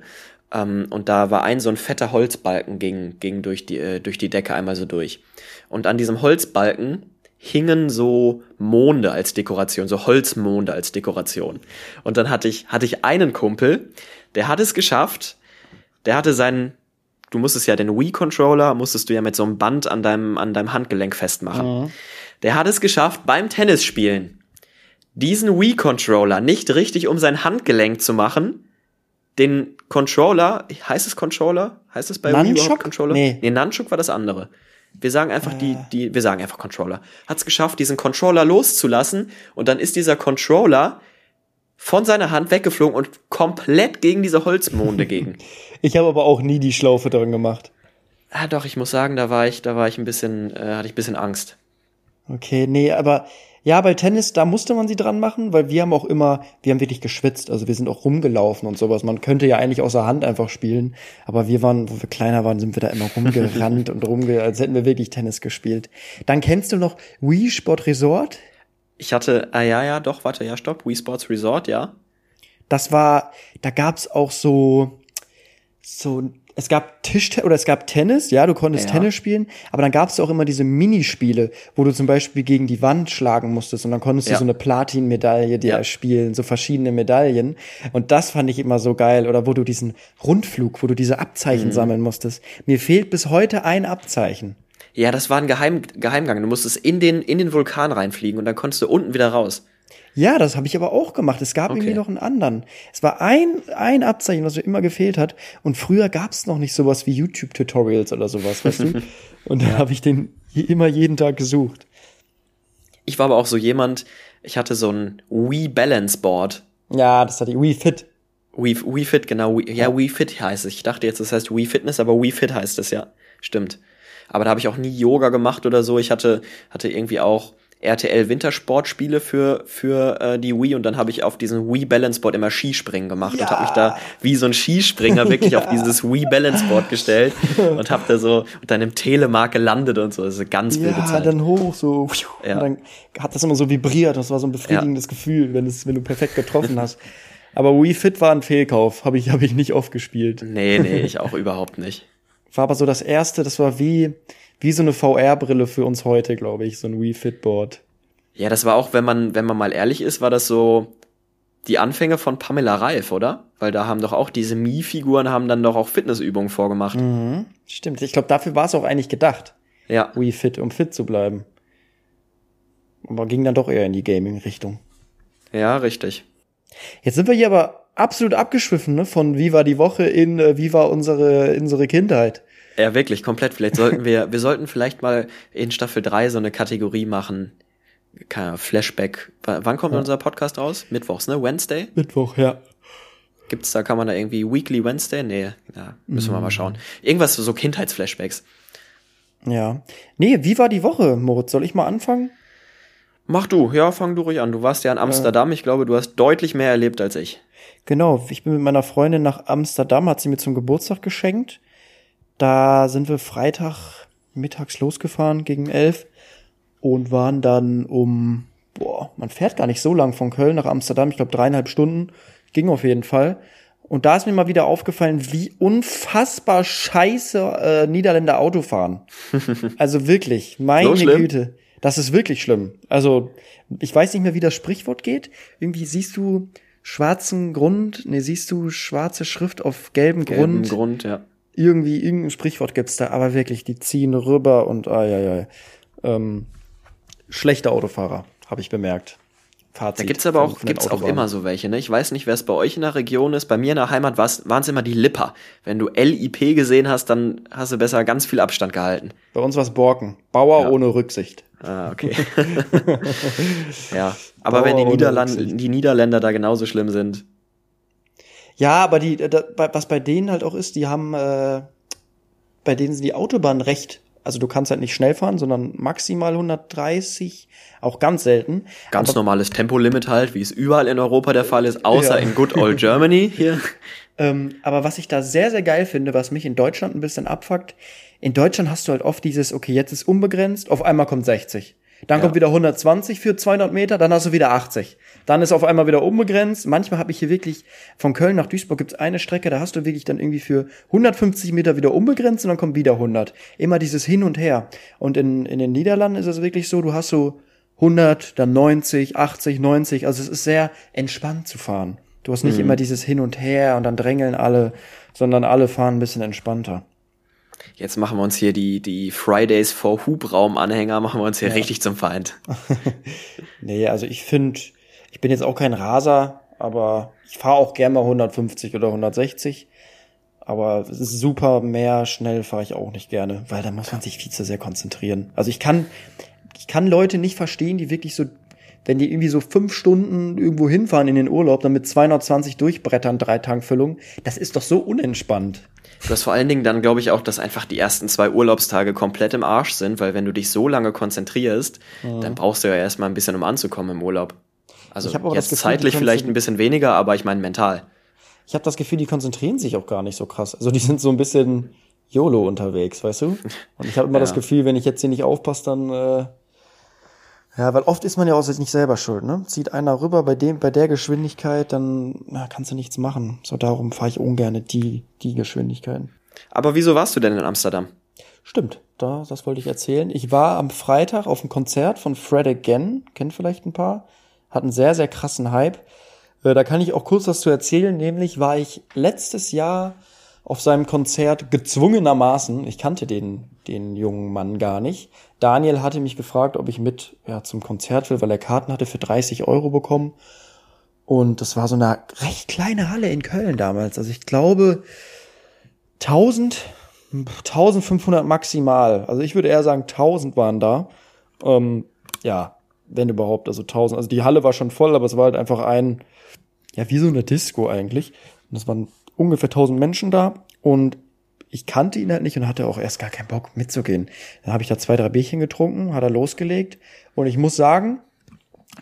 Ähm, und da war ein so ein fetter Holzbalken ging, ging durch, die, äh, durch die Decke einmal so durch. Und an diesem Holzbalken hingen so Monde als Dekoration, so Holzmonde als Dekoration. Und dann hatte ich, hatte ich einen Kumpel, der hat es geschafft, der hatte seinen, du musstest ja den Wii-Controller, musstest du ja mit so einem Band an deinem, an deinem Handgelenk festmachen. Der hat es geschafft, beim Tennisspielen diesen Wii-Controller nicht richtig um sein Handgelenk zu machen, den Controller, heißt es Controller? Heißt es bei Wii Nunchuk? überhaupt Controller? Nee. nee, Nunchuk war das andere. Wir sagen einfach die, die, wir sagen einfach Controller. Hat's geschafft, diesen Controller loszulassen und dann ist dieser Controller von seiner Hand weggeflogen und komplett gegen diese Holzmonde gegen. Ich habe aber auch nie die Schlaufe dran gemacht. ah, doch, ich muss sagen, da war ich, da war ich ein bisschen, äh, hatte ich ein bisschen Angst. Okay, nee, aber ja, bei Tennis, da musste man sie dran machen, weil wir haben auch immer, wir haben wirklich geschwitzt, also wir sind auch rumgelaufen und sowas. Man könnte ja eigentlich außer Hand einfach spielen, aber wir waren, wo wir kleiner waren, sind wir da immer rumgerannt und rumge, als hätten wir wirklich Tennis gespielt. Dann kennst du noch Wii Sport Resort? Ich hatte, ah ja, ja, doch, warte, ja, stopp, Wii Sports Resort, ja. Das war, da gab's auch so, so, es gab Tisch oder es gab Tennis, ja, du konntest Ja. Tennis spielen, aber dann gab's auch immer diese Minispiele, wo du zum Beispiel gegen die Wand schlagen musstest und dann konntest du Ja. so eine Platin-Medaille dir Ja. erspielen, so verschiedene Medaillen. Und das fand ich immer so geil. Oder wo du diesen Rundflug, wo du diese Abzeichen Mhm. sammeln musstest. Mir fehlt bis heute ein Abzeichen. Ja, das war ein Geheim, Geheimgang. Du musstest in den, in den Vulkan reinfliegen und dann konntest du unten wieder raus. Ja, das habe ich aber auch gemacht. Es gab irgendwie Okay. noch einen anderen. Es war ein, ein Abzeichen, was mir immer gefehlt hat. Und früher gab es noch nicht sowas wie YouTube-Tutorials oder sowas, weißt du? Und da habe ich den immer jeden Tag gesucht. Ich war aber auch so jemand, ich hatte so ein Wii Balance Board. Ja, das hatte ich. Wii Fit. Wii, Wii Fit, genau. Wii, ja, Wii Fit heißt es. Ich dachte jetzt, das heißt Wii Fitness, aber Wii Fit heißt es, ja. Stimmt. Aber da habe ich auch nie Yoga gemacht oder so. Ich hatte, hatte irgendwie auch RTL Wintersportspiele für, für äh, die Wii und dann habe ich auf diesen Wii Balance Board immer Skispringen gemacht und habe mich da wie so ein Skispringer wirklich auf dieses Wii Balance Board gestellt und habe da so und dann im Telemark gelandet und so. Das ist eine ganz wilde Ja, Zeit. dann hoch, so. Ja. Und dann hat das immer so vibriert. Das war so ein befriedigendes Gefühl, wenn, es, wenn du perfekt getroffen hast. Aber Wii Fit war ein Fehlkauf. Habe ich, hab ich nicht oft gespielt. Nee, nee, ich auch überhaupt nicht. War aber so das erste, das war wie, wie so eine VR-Brille für uns heute, glaube ich. So ein Wii Fit Board. Ja, das war auch, wenn man, wenn man mal ehrlich ist, war das so die Anfänge von Pamela Reif, oder? Weil da haben doch auch diese Mii-Figuren haben dann doch auch Fitnessübungen vorgemacht. Stimmt. Ich glaube, dafür war es auch eigentlich gedacht. Ja. Wii Fit, um fit zu bleiben. Aber ging dann doch eher in die Gaming-Richtung. Ja, richtig. Jetzt sind wir hier aber absolut abgeschwiffen, ne? Von wie war die Woche in äh, wie war unsere, unsere Kindheit. Ja, wirklich, komplett. Vielleicht sollten wir, wir sollten vielleicht mal in Staffel 3 so eine Kategorie machen. Keine Flashback. Wann kommt unser Podcast raus? Mittwochs, ne? Wednesday? Mittwoch, ja. Gibt's da, kann man da irgendwie Weekly Wednesday? Nee, ja, müssen wir mal schauen. Irgendwas so Kindheitsflashbacks. Ja. Nee, wie war die Woche, Moritz? Soll ich mal anfangen? Mach du, ja, fang du ruhig an. Du warst ja in Amsterdam. Ich glaube, du hast deutlich mehr erlebt als ich. Genau, ich bin mit meiner Freundin nach Amsterdam, hat sie mir zum Geburtstag geschenkt. Da sind wir Freitag mittags losgefahren gegen elf und waren dann um, boah, man fährt gar nicht so lang von Köln nach Amsterdam, ich glaube dreieinhalb Stunden, ging auf jeden Fall. Und da ist mir mal wieder aufgefallen, wie unfassbar scheiße äh, Niederländer Auto fahren. Also wirklich, meine So? Güte. Das ist wirklich schlimm. Also, ich weiß nicht mehr, wie das Sprichwort geht. Irgendwie siehst du schwarzen Grund, nee, siehst du schwarze Schrift auf gelbem Gelben Grund. Grund, ja. Irgendwie, irgendein Sprichwort gibt's da, aber wirklich, die ziehen rüber und ai, ai, ai. Ähm, schlechte Autofahrer, habe ich bemerkt. Fazit Da gibt's aber von- auch, gibt's auch immer so welche, ne? Ich weiß nicht, wer es bei euch in der Region ist. Bei mir in der Heimat waren es immer die Lipper. Wenn du LIP gesehen hast, dann hast du besser ganz viel Abstand gehalten. Bei uns war's Borken. Bauer Ja. ohne Rücksicht. Ah, okay. ja. Aber Bauer wenn die, Niederland Rücksicht. die Niederländer da genauso schlimm sind. Ja, aber die, da, was bei denen halt auch ist, die haben, äh, bei denen sind die Autobahnen recht. Also du kannst halt nicht schnell fahren, sondern maximal 130, auch ganz selten. Ganz normales Tempolimit halt, wie es überall in Europa der Fall ist, außer Ja. in Good Old Germany hier. Ähm, aber was ich da sehr, sehr geil finde, was mich in Deutschland ein bisschen abfuckt, in Deutschland hast du halt oft dieses, okay, jetzt ist unbegrenzt, auf einmal kommt 60. Dann Ja. kommt wieder 120 für 200 Meter, dann hast du wieder 80. Dann ist auf einmal wieder unbegrenzt. Manchmal habe ich hier wirklich, von Köln nach Duisburg gibt's eine Strecke, da hast du wirklich dann irgendwie für 150 Meter wieder unbegrenzt und dann kommt wieder 100. Immer dieses Hin und Her. Und in, in den Niederlanden ist es wirklich so, du hast so 100, dann 90, 80, 90. Also es ist sehr entspannt zu fahren. Du hast nicht Mhm. immer dieses Hin und Her und dann drängeln alle, sondern alle fahren ein bisschen entspannter. Jetzt machen wir uns hier die, die Fridays for Hubraum-Anhänger, machen wir uns hier richtig zum Feind. Nee, also ich finde, ich bin jetzt auch kein Raser, aber ich fahre auch gern mal 150 oder 160. Aber es ist super, mehr schnell fahre ich auch nicht gerne, weil da muss man sich viel zu sehr konzentrieren. Also ich kann, ich kann Leute nicht verstehen, die wirklich so, wenn die irgendwie so fünf Stunden irgendwo hinfahren in den Urlaub, dann mit 220 durchbrettern, drei Tankfüllungen, das ist doch so unentspannt. Du hast vor allen Dingen dann, glaube ich, auch, dass einfach die ersten zwei Urlaubstage komplett im Arsch sind, weil wenn du dich so lange konzentrierst, dann brauchst du ja erstmal ein bisschen, um anzukommen im Urlaub. Also Ich das jetzt Gefühl, zeitlich vielleicht ein bisschen weniger, aber ich meine mental. Ich habe das Gefühl, die konzentrieren sich auch gar nicht so krass. Also die sind so ein bisschen YOLO unterwegs, weißt du? Und ich habe immer Ja. das Gefühl, wenn ich jetzt hier nicht aufpasse, dann äh, ja, weil oft ist man ja auch nicht selber schuld, ne? Zieht einer rüber bei dem, bei der Geschwindigkeit, dann na, kannst du nichts machen. So darum fahre ich ungern die die Geschwindigkeiten. Aber wieso warst du denn in Amsterdam? Stimmt, da, das wollte ich erzählen. Ich war am Freitag auf einem Konzert von Fred Again, kennt vielleicht ein paar, hat einen sehr, sehr krassen Hype. Äh, Da kann ich auch kurz was zu erzählen, nämlich war ich letztes Jahr auf seinem Konzert gezwungenermaßen, ich kannte den, den jungen Mann gar nicht. Daniel hatte mich gefragt, ob ich mit ja, zum Konzert will, weil er Karten hatte für 30 Euro bekommen. Und das war so eine recht kleine Halle in Köln damals. Also ich glaube 1000, 1500 maximal. Also ich würde eher sagen 1000 waren da. Ähm, ja, wenn überhaupt, also 1000. Also die Halle war schon voll, aber es war halt einfach ein, ja, wie so eine Disco eigentlich. Und es waren ungefähr 1000 Menschen da und ich kannte ihn halt nicht und hatte auch erst gar keinen Bock mitzugehen. Dann habe ich da zwei, drei Bierchen getrunken, hat er losgelegt und ich muss sagen,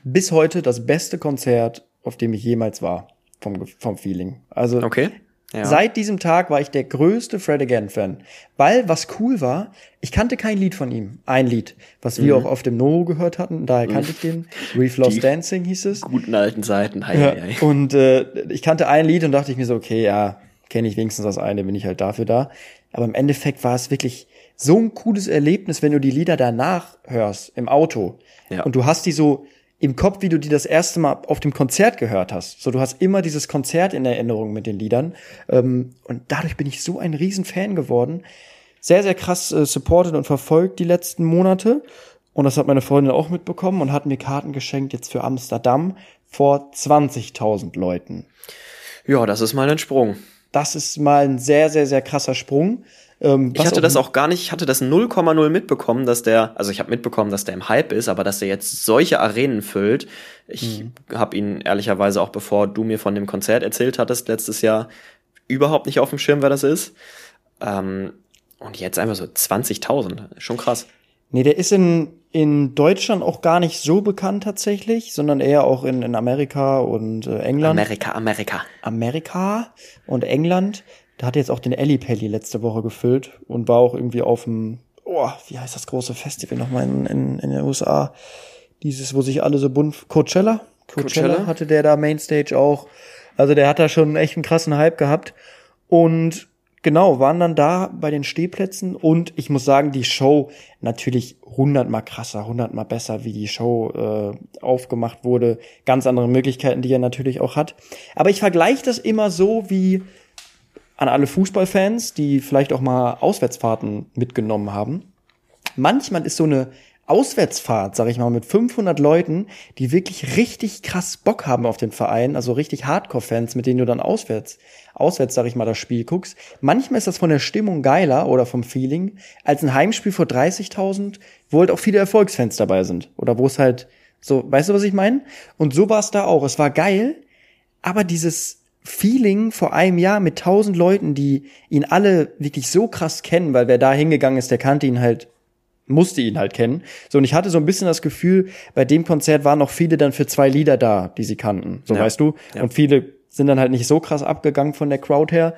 bis heute das beste Konzert, auf dem ich jemals war, vom, vom Feeling. Also Okay. Ja. Seit diesem Tag war ich der größte Fred Again-Fan. Weil, was cool war, ich kannte kein Lied von ihm. Ein Lied, was wir auch auf dem Noho gehört hatten. Daher kannte ich den. We've Lost Die- Dancing hieß es. Guten alten Zeiten. Hei, Ja, hei. und äh, ich kannte ein Lied und dachte ich mir so, okay, ja, kenne ich wenigstens das eine, bin ich halt dafür da. Aber im Endeffekt war es wirklich so ein cooles Erlebnis, wenn du die Lieder danach hörst, im Auto. Ja. Und du hast die so im Kopf, wie du die das erste Mal auf dem Konzert gehört hast. So, du hast immer dieses Konzert in Erinnerung mit den Liedern. Ähm, und dadurch bin ich so ein riesen Fan geworden. Sehr, sehr krass äh, supported und verfolgt die letzten Monate. Und das hat meine Freundin auch mitbekommen und hat mir Karten geschenkt jetzt für Amsterdam vor 20.000 Leuten. Ja, das ist mal ein Sprung. Das ist mal ein sehr, sehr, sehr krasser Sprung. Ähm, Ich hatte das auch gar nicht, ich hatte das 0,0 mitbekommen, dass der, also ich habe mitbekommen, dass der im Hype ist, aber dass der jetzt solche Arenen füllt. Ich Mhm. habe ihn ehrlicherweise auch bevor du mir von dem Konzert erzählt hattest letztes Jahr überhaupt nicht auf dem Schirm, wer das ist. Ähm, und jetzt einfach so 20.000, schon krass. Nee, der ist in, in Deutschland auch gar nicht so bekannt tatsächlich, sondern eher auch in, in Amerika und äh, England. Amerika, Amerika. Amerika und England. Da hat jetzt auch den Ellie Pelli letzte Woche gefüllt und war auch irgendwie auf dem, oh, wie heißt das große Festival nochmal in, in, in den USA? Dieses, wo sich alle so bunt, Coachella? Coachella, Coachella? hatte der da Mainstage auch. Also der hat da schon echt einen krassen Hype gehabt. Und genau, waren dann da bei den Stehplätzen und ich muss sagen, die Show natürlich hundertmal krasser, hundertmal besser, wie die Show äh, aufgemacht wurde. Ganz andere Möglichkeiten, die er natürlich auch hat. Aber ich vergleiche das immer so wie an alle Fußballfans, die vielleicht auch mal Auswärtsfahrten mitgenommen haben. Manchmal ist so eine Auswärtsfahrt, sag ich mal, mit 500 Leuten, die wirklich richtig krass Bock haben auf den Verein, also richtig Hardcore-Fans, mit denen du dann auswärts, auswärts, sag ich mal, das Spiel guckst. Manchmal ist das von der Stimmung geiler oder vom Feeling als ein Heimspiel vor 30.000, wo halt auch viele Erfolgsfans dabei sind. Oder wo es halt so, weißt du, was ich meine? Und so war es da auch. Es war geil, aber dieses Feeling vor einem Jahr mit tausend Leuten, die ihn alle wirklich so krass kennen, weil wer da hingegangen ist, der kannte ihn halt, musste ihn halt kennen. So, und ich hatte so ein bisschen das Gefühl, bei dem Konzert waren noch viele dann für zwei Lieder da, die sie kannten. So, Ja. weißt du? Ja. Und viele sind dann halt nicht so krass abgegangen von der Crowd her.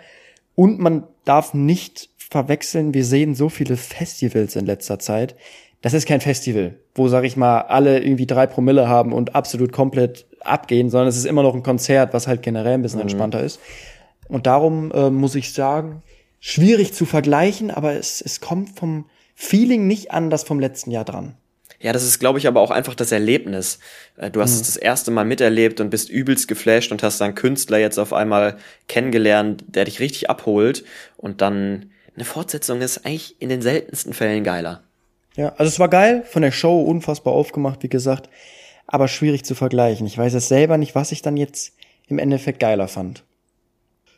Und man darf nicht verwechseln, wir sehen so viele Festivals in letzter Zeit. das ist kein Festival, wo, sag ich mal, alle irgendwie drei Promille haben und absolut komplett abgehen, sondern es ist immer noch ein Konzert, was halt generell ein bisschen entspannter ist. Und darum äh, muss ich sagen, schwierig zu vergleichen, aber es, es kommt vom Feeling nicht anders vom letzten Jahr dran. Ja, das ist, glaube ich, aber auch einfach das Erlebnis. Äh, Du hast es das erste Mal miterlebt und bist übelst geflasht und hast einen Künstler jetzt auf einmal kennengelernt, der dich richtig abholt. Und dann eine Fortsetzung ist eigentlich in den seltensten Fällen geiler. Ja, also es war geil, von der Show unfassbar aufgemacht, wie gesagt, aber schwierig zu vergleichen. Ich weiß es selber nicht, was ich dann jetzt im Endeffekt geiler fand.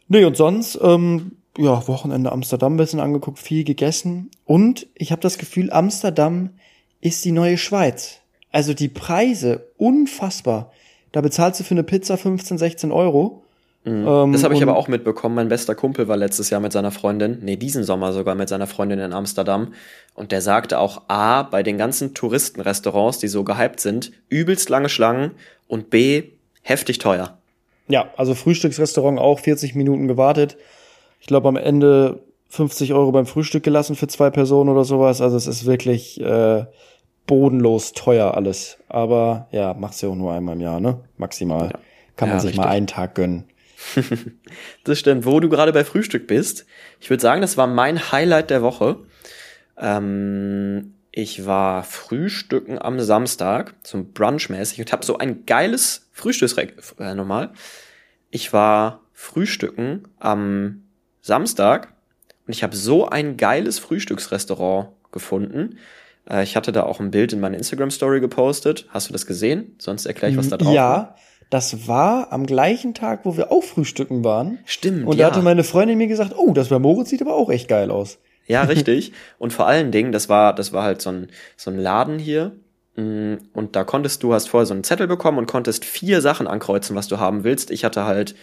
Nee, und sonst, ähm, ja, Wochenende Amsterdam ein bisschen angeguckt, viel gegessen. Und ich habe das Gefühl, Amsterdam ist die neue Schweiz. Also die Preise, unfassbar. Da bezahlst du für eine Pizza 15, 16 Euro. Ähm, Das habe ich aber auch mitbekommen. Mein bester Kumpel war letztes Jahr mit seiner Freundin, nee, diesen Sommer sogar mit seiner Freundin in Amsterdam. Und der sagte auch A, bei den ganzen Touristenrestaurants, die so gehypt sind, übelst lange Schlangen und B, heftig teuer. Ja, also Frühstücksrestaurant auch 40 Minuten gewartet. Ich glaube am Ende 50 Euro beim Frühstück gelassen für zwei Personen oder sowas. Also es ist wirklich äh, bodenlos teuer alles. Aber ja, machst ja auch nur einmal im Jahr, ne? Maximal. Kann man Ja, sich mal richtig. einen Tag gönnen. Das stimmt. Wo du gerade bei Frühstück bist, ich würde sagen, das war mein Highlight der Woche. Ähm, ich war frühstücken am Samstag, zum Brunch mäßig und habe so ein geiles Frühstücksreck äh, nochmal. Ich war frühstücken am Samstag und ich habe so ein geiles Frühstücksrestaurant gefunden. Äh, ich hatte da auch ein Bild in meine Instagram Story gepostet. Hast du das gesehen? Sonst erkläre ich, was da drauf war. Ja, das war am gleichen Tag, wo wir auch frühstücken waren. Stimmt, Und ja. da hatte meine Freundin mir gesagt, oh, das bei Moritz sieht aber auch echt geil aus. Ja, richtig. Und vor allen Dingen, das war, das war halt so ein, so ein Laden hier. Mm, Und da konntest du, hast vorher so einen Zettel bekommen und konntest vier Sachen ankreuzen, was du haben willst. Ich hatte halt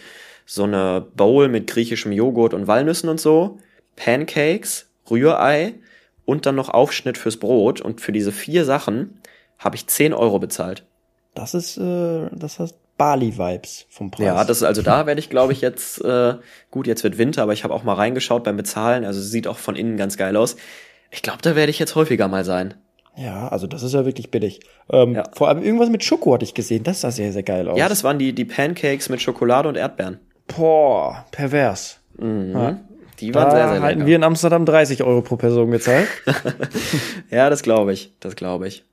so eine Bowl mit griechischem Joghurt und Walnüssen und so, Pancakes, Rührei und dann noch Aufschnitt fürs Brot. Und für diese vier Sachen habe ich 10 Euro bezahlt. Das ist, äh, das heißt Bali-Vibes vom Preis. Ja, das also da werde ich, glaube ich, jetzt äh, gut, jetzt wird Winter, aber ich habe auch mal reingeschaut beim Bezahlen. Also sieht auch von innen ganz geil aus. Ich glaube, da werde ich jetzt häufiger mal sein. Ja, also das ist ja wirklich billig. Ähm, Ja. Vor allem irgendwas mit Schoko hatte ich gesehen. Das sah sehr, sehr geil aus. Ja, das waren die, die Pancakes mit Schokolade und Erdbeeren. Boah, pervers. Mhm. Die Da waren sehr, sehr halten lecker. wir in Amsterdam 30 Euro pro Person gezahlt. Ja, das glaube ich. Das glaube ich.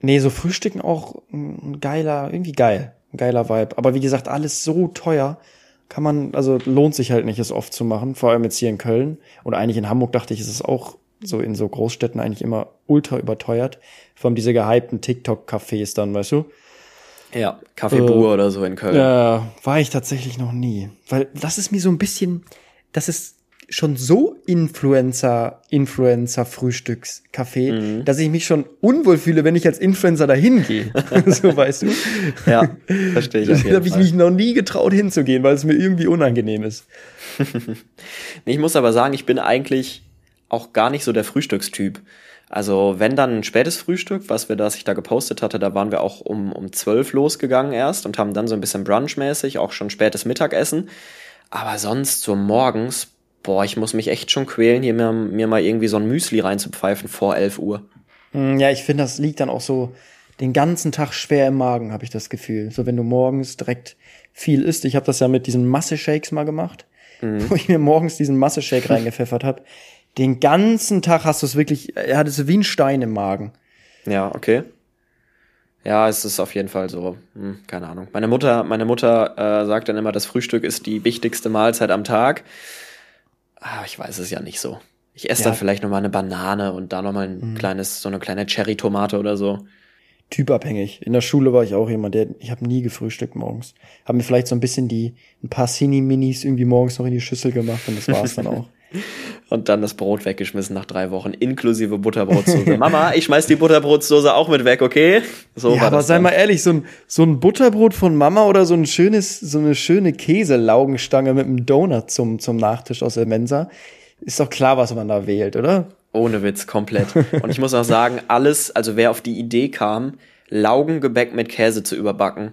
nee, so Frühstücken auch ein geiler, irgendwie geil. Ein geiler Vibe. Aber wie gesagt, alles so teuer. Kann man, also lohnt sich halt nicht, es oft zu machen. Vor allem jetzt hier in Köln. Und eigentlich in Hamburg dachte ich, ist es auch so in so Großstädten eigentlich immer ultra überteuert. Vor allem diese gehypten TikTok-Cafés dann, weißt du? Ja, Kaffeebuhr oder so in Köln. Äh, war ich tatsächlich noch nie. Weil das ist mir so ein bisschen, das ist schon so Influencer, Influencer-Frühstückscafé, Mhm. dass ich mich schon unwohl fühle, wenn ich als Influencer dahin gehe. so weißt du. Ja, verstehe ich. Da habe ich mich noch nie getraut hinzugehen, weil es mir irgendwie unangenehm ist. Ich muss aber sagen, ich bin eigentlich auch gar nicht so der Frühstückstyp. Also wenn dann ein spätes Frühstück, was wir das ich da gepostet hatte, da waren wir auch um um zwölf losgegangen erst und haben dann so ein bisschen brunchmäßig, auch schon spätes Mittagessen. Aber sonst so morgens, boah, ich muss mich echt schon quälen, hier mir, mir mal irgendwie so ein Müsli reinzupfeifen vor 11 Uhr. Hm, Ja, ich finde, das liegt dann auch so den ganzen Tag schwer im Magen, habe ich das Gefühl. So wenn du morgens direkt viel isst. Ich habe das ja mit diesen Masse-Shakes mal gemacht, wo ich mir morgens diesen Masse-Shake reingepfeffert habe. Den ganzen Tag hast du es wirklich, er hat es wie ein Stein im Magen. Ja, okay. Ja, es ist auf jeden Fall so. Hm, keine Ahnung. Meine Mutter, meine Mutter äh, sagt dann immer, das Frühstück ist die wichtigste Mahlzeit am Tag. Aber ich weiß es ja nicht so. Ich esse Ja. dann vielleicht noch mal eine Banane und da noch mal ein kleines, so eine kleine Cherry-Tomate oder so. Typabhängig. In der Schule war ich auch jemand, der, ich habe nie gefrühstückt morgens. Habe mir vielleicht so ein bisschen die, ein paar Cini-Minis irgendwie morgens noch in die Schüssel gemacht und das war's dann auch. Und dann das Brot weggeschmissen nach drei Wochen, inklusive Butterbrotsoße. Mama, ich schmeiß die Butterbrotsoße auch mit weg, okay? So ja, aber sei dann. mal ehrlich, so ein, so ein Butterbrot von Mama oder so ein schönes, so eine schöne Käselaugenstange mit einem Donut zum, zum Nachtisch aus der Mensa, ist doch klar, was man da wählt, oder? Ohne Witz, komplett. Und ich muss auch sagen, alles, also wer auf die Idee kam, Laugengebäck mit Käse zu überbacken,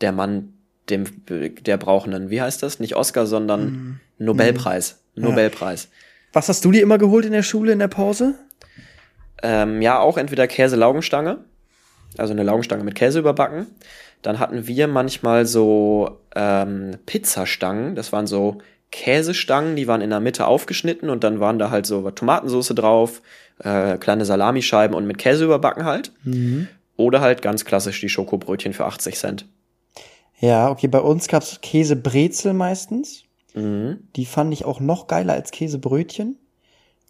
der Mann, dem, der braucht einen, wie heißt das? Nicht Oscar, sondern Nobelpreis. Nobelpreis. Was hast du dir immer geholt in der Schule in der Pause? Ähm, ja, auch entweder Käse-Laugenstange, also eine Laugenstange mit Käse überbacken. Dann hatten wir manchmal so ähm, Pizzastangen, das waren so Käsestangen, die waren in der Mitte aufgeschnitten und dann waren da halt so Tomatensauce drauf, äh, kleine Salamischeiben und mit Käse überbacken halt. Mhm. Oder halt ganz klassisch die Schokobrötchen für 80 Cent. Ja, okay, bei uns gab's Käsebrezel meistens. Mhm. Die fand ich auch noch geiler als Käsebrötchen.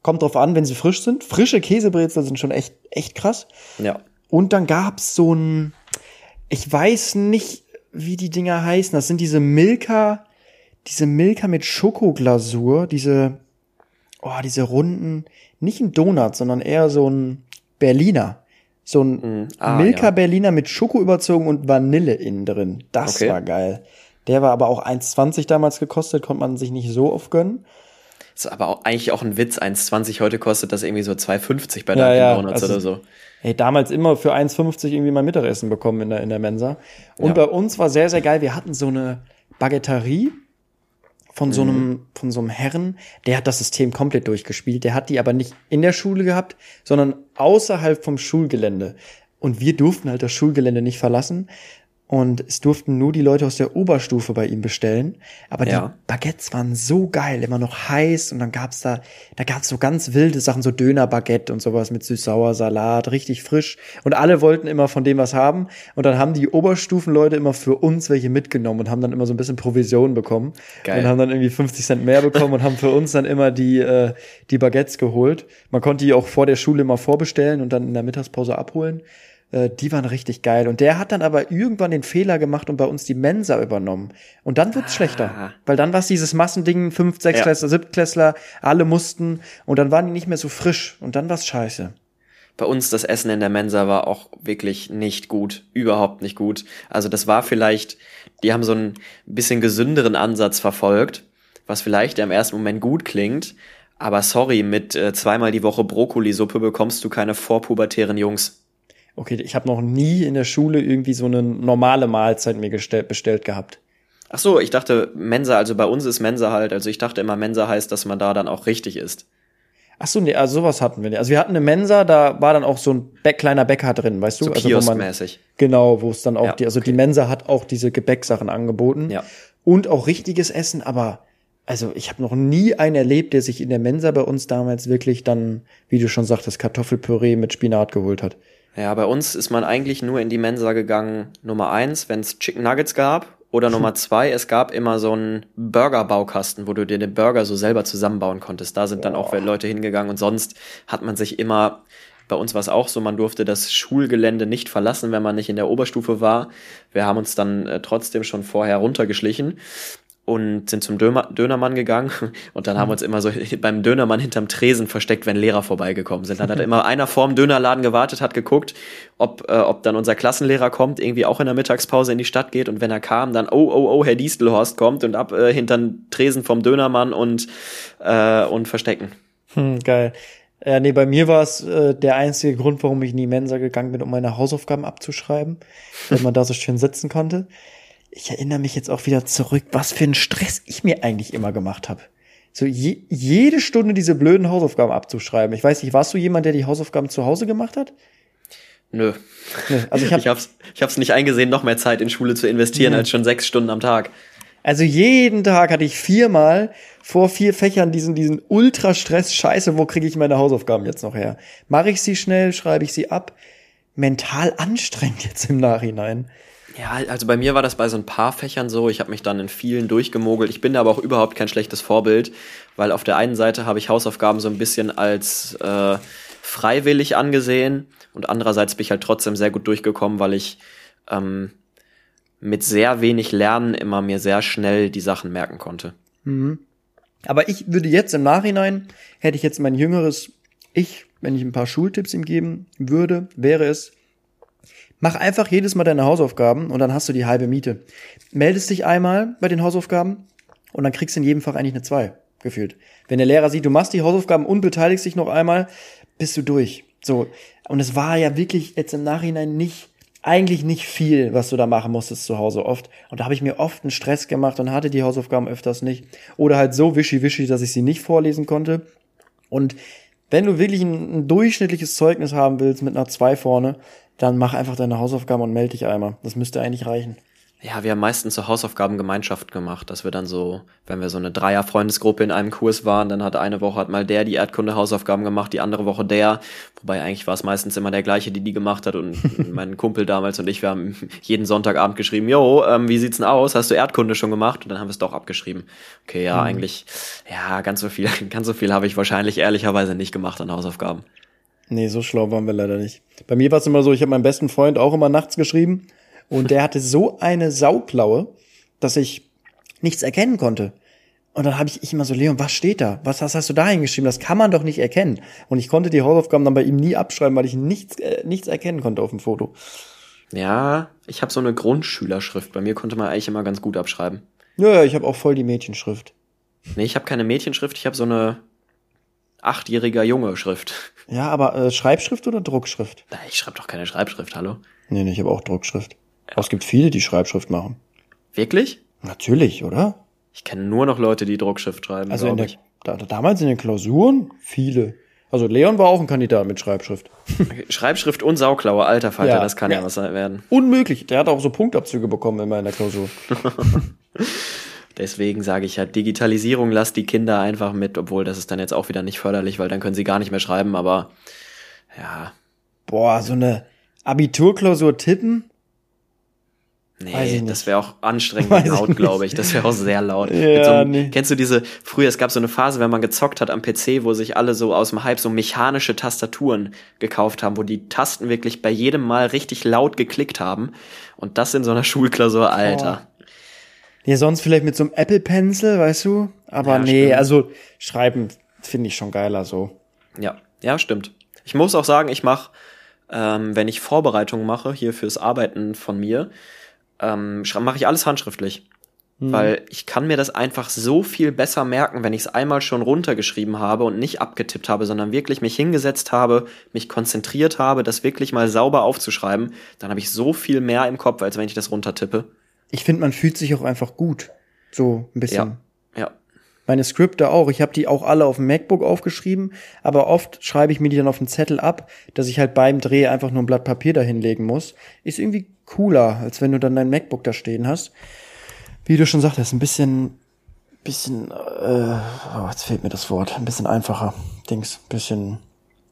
Kommt drauf an, wenn sie frisch sind. Frische Käsebrezel sind schon echt, echt krass. Ja. Und dann gab's so ein, ich weiß nicht, wie die Dinger heißen. Das sind diese Milka, diese Milka mit Schokoglasur, diese, oh, diese runden, nicht ein Donut, sondern eher so ein Berliner. So ein Mhm. Ah, Milka ja. Berliner mit Schoko überzogen und Vanille innen drin. Das Okay. war geil. Der war aber auch 1,20 damals gekostet, konnte man sich nicht so oft gönnen. Ist aber auch, eigentlich auch ein Witz. 1,20 heute kostet das irgendwie so 2,50 bei Ja, Dunkin' ja, Donuts also- oder so. Hey, damals immer für 1,50 irgendwie mein Mittagessen bekommen in der, in der Mensa. Und Ja. bei uns war sehr, sehr geil. Wir hatten so eine Baguetterie von so einem, von so einem Herren, der hat das System komplett durchgespielt. Der hat die aber nicht in der Schule gehabt, sondern außerhalb vom Schulgelände. Und wir durften halt das Schulgelände nicht verlassen. Und es durften nur die Leute aus der Oberstufe bei ihm bestellen. Aber Ja. die Baguettes waren so geil, immer noch heiß. Und dann gab's da, da gab's so ganz wilde Sachen, so Dönerbaguette und sowas mit süß-sauer Salat, richtig frisch. Und alle wollten immer von dem was haben. Und dann haben die Oberstufenleute immer für uns welche mitgenommen und haben dann immer so ein bisschen Provision bekommen. Geil. Und haben dann irgendwie 50 Cent mehr bekommen und haben für uns dann immer die, äh, die Baguettes geholt. Man konnte die auch vor der Schule immer vorbestellen und dann in der Mittagspause abholen. Äh, die waren richtig geil. Und der hat dann aber irgendwann den Fehler gemacht und bei uns die Mensa übernommen. Und dann wird's schlechter. Weil dann war es dieses Massending, fünf, sechs Ja. Klässler, Siebtklässler, alle mussten und dann waren die nicht mehr so frisch und dann war's scheiße. Bei uns das Essen in der Mensa war auch wirklich nicht gut. Überhaupt nicht gut. Also das war vielleicht, die haben so einen bisschen gesünderen Ansatz verfolgt, was vielleicht im ersten Moment gut klingt. Aber sorry, mit äh, zweimal die Woche Brokkolisuppe bekommst du keine vorpubertären Jungs. Okay, ich habe noch nie in der Schule irgendwie so eine normale Mahlzeit mir gestellt, bestellt gehabt. Ach so, ich dachte Mensa, also bei uns ist Mensa halt, also ich dachte immer Mensa heißt, dass man da dann auch richtig isst. Ach so, nee, also sowas hatten wir nicht. Also wir hatten eine Mensa, da war dann auch so ein Bä kleiner Bäcker drin, weißt du? So also wo man, genau, wo es dann auch Ja, die, also die Mensa hat auch diese Gebäcksachen angeboten. Ja. Und auch richtiges Essen, aber also ich habe noch nie einen erlebt, der sich in der Mensa bei uns damals wirklich dann, wie du schon sagtest, Kartoffelpüree mit Spinat geholt hat. Ja, bei uns ist man eigentlich nur in die Mensa gegangen, Nummer eins, wenn es Chicken Nuggets gab. Oder Nummer zwei, es gab immer so einen Burger-Baukasten, wo du dir den Burger so selber zusammenbauen konntest. Da sind dann auch Leute hingegangen und sonst hat man sich immer, bei uns war es auch so, man durfte das Schulgelände nicht verlassen, wenn man nicht in der Oberstufe war. Wir haben uns dann äh, trotzdem schon vorher runtergeschlichen und sind zum Dömer, Dönermann gegangen und dann haben wir uns immer so beim Dönermann hinterm Tresen versteckt, wenn Lehrer vorbeigekommen sind. Dann hat immer einer vorm Dönerladen gewartet, hat geguckt, ob, äh, ob dann unser Klassenlehrer kommt, irgendwie auch in der Mittagspause in die Stadt geht und wenn er kam, dann oh, oh, oh, Herr Distelhorst kommt und ab äh, hinterm Tresen vom Dönermann und, äh, und verstecken. Hm, geil. Ja, nee, bei mir war es äh, der einzige Grund, warum ich in die Mensa gegangen bin, um meine Hausaufgaben abzuschreiben, weil man da so schön sitzen konnte. Ich erinnere mich jetzt auch wieder zurück, was für einen Stress ich mir eigentlich immer gemacht habe. So je, jede Stunde diese blöden Hausaufgaben abzuschreiben. Ich weiß nicht, warst du jemand, der die Hausaufgaben zu Hause gemacht hat? Nö. Also ich hab- ich hab's, ich hab's nicht eingesehen, noch mehr Zeit in Schule zu investieren, als schon sechs Stunden am Tag. Also jeden Tag hatte ich viermal vor vier Fächern diesen, diesen Ultrastress. Scheiße, wo kriege ich meine Hausaufgaben jetzt noch her? Mache ich sie schnell, schreibe ich sie ab? Mental anstrengend jetzt im Nachhinein. Ja, also bei mir war das bei so ein paar Fächern so. Ich habe mich dann in vielen durchgemogelt. Ich bin aber auch überhaupt kein schlechtes Vorbild, weil auf der einen Seite habe ich Hausaufgaben so ein bisschen als äh, freiwillig angesehen und andererseits bin ich halt trotzdem sehr gut durchgekommen, weil ich ähm, mit sehr wenig Lernen immer mir sehr schnell die Sachen merken konnte. Aber ich würde jetzt im Nachhinein, hätte ich jetzt mein jüngeres Ich, wenn ich ein paar Schultipps ihm geben würde, wäre es, mach einfach jedes Mal deine Hausaufgaben und dann hast du die halbe Miete. Meldest dich einmal bei den Hausaufgaben und dann kriegst du in jedem Fach eigentlich eine 2, gefühlt. Wenn der Lehrer sieht, du machst die Hausaufgaben und beteiligst dich noch einmal, bist du durch. So. Und es war ja wirklich jetzt im Nachhinein nicht eigentlich nicht viel, was du da machen musstest zu Hause oft. Und da habe ich mir oft einen Stress gemacht und hatte die Hausaufgaben öfters nicht. Oder halt so wischiwischi, dass ich sie nicht vorlesen konnte. Und wenn du wirklich ein, ein durchschnittliches Zeugnis haben willst mit einer 2 vorne, dann mach einfach deine Hausaufgaben und melde dich einmal. Das müsste eigentlich reichen. Ja, wir haben meistens so Hausaufgabengemeinschaft gemacht, dass wir dann so, wenn wir so eine Dreier-Freundesgruppe in einem Kurs waren, dann hat eine Woche hat mal der die Erdkunde-Hausaufgaben gemacht, die andere Woche der. Wobei eigentlich war es meistens immer der gleiche, die die gemacht hat und mein Kumpel damals und ich, wir haben jeden Sonntagabend geschrieben, jo, ähm, wie sieht's denn aus? Hast du Erdkunde schon gemacht? Und dann haben wir es doch abgeschrieben. Okay, ja, mhm. eigentlich, ja, ganz so viel, ganz so viel habe ich wahrscheinlich ehrlicherweise nicht gemacht an Hausaufgaben. Nee, so schlau waren wir leider nicht. Bei mir war es immer so, ich habe meinem besten Freund auch immer nachts geschrieben und der hatte so eine Sauklaue, dass ich nichts erkennen konnte. Und dann habe ich, immer so, Leon, was steht da? Was, was hast du da hingeschrieben? Das kann man doch nicht erkennen. Und ich konnte die Hausaufgaben dann bei ihm nie abschreiben, weil ich nichts, äh, nichts erkennen konnte auf dem Foto. Ja, ich habe so eine Grundschülerschrift. Bei mir konnte man eigentlich immer ganz gut abschreiben. Ja, ja ich habe auch voll die Mädchenschrift. Nee, ich habe keine Mädchenschrift, ich habe so eine achtjähriger Junge Schrift. Ja, aber äh, Schreibschrift oder Druckschrift? Ich schreibe doch keine Schreibschrift, hallo? Nee, nee, ich habe auch Druckschrift. Aber es gibt viele, die Schreibschrift machen. Wirklich? Natürlich, oder? Ich kenne nur noch Leute, die Druckschrift schreiben. Also in der, da, damals in den Klausuren viele. Also Leon war auch ein Kandidat mit Schreibschrift. Schreibschrift und Sauklaue, alter Falter, ja, das kann ja. ja was werden. Unmöglich. Der hat auch so Punktabzüge bekommen immer in der Klausur. Deswegen sage ich ja, Digitalisierung lasst die Kinder einfach mit, obwohl das ist dann jetzt auch wieder nicht förderlich, weil dann können sie gar nicht mehr schreiben, aber ja. Boah, so eine Abiturklausur tippen? Nee, das wäre auch anstrengend laut, glaube ich. Das wäre auch sehr laut. Ja, so nee. Kennst du diese, früher, es gab so eine Phase, wenn man gezockt hat am PC, wo sich alle so aus dem Hype so mechanische Tastaturen gekauft haben, wo die Tasten wirklich bei jedem Mal richtig laut geklickt haben. Und das in so einer Schulklausur, Alter. Oh. Ja, sonst vielleicht mit so einem Apple Pencil, weißt du? Aber ja, nee, stimmt. also schreiben finde ich schon geiler so. Ja, ja, stimmt. Ich muss auch sagen, ich mache, ähm, wenn ich Vorbereitungen mache, hier fürs Arbeiten von mir, ähm, mache ich alles handschriftlich. Mhm. Weil ich kann mir das einfach so viel besser merken, wenn ich es einmal schon runtergeschrieben habe und nicht abgetippt habe, sondern wirklich mich hingesetzt habe, mich konzentriert habe, das wirklich mal sauber aufzuschreiben. Dann habe ich so viel mehr im Kopf, als wenn ich das runtertippe. Ich finde, man fühlt sich auch einfach gut. So ein bisschen. Ja. ja. Meine Skripte auch. Ich habe die auch alle auf dem MacBook aufgeschrieben, aber oft schreibe ich mir die dann auf den Zettel ab, dass ich halt beim Dreh einfach nur ein Blatt Papier dahinlegen muss. Ist irgendwie cooler, als wenn du dann dein MacBook da stehen hast. Wie du schon sagtest, ein bisschen, bisschen, äh, oh, jetzt fehlt mir das Wort, ein bisschen einfacher. Dings, bisschen,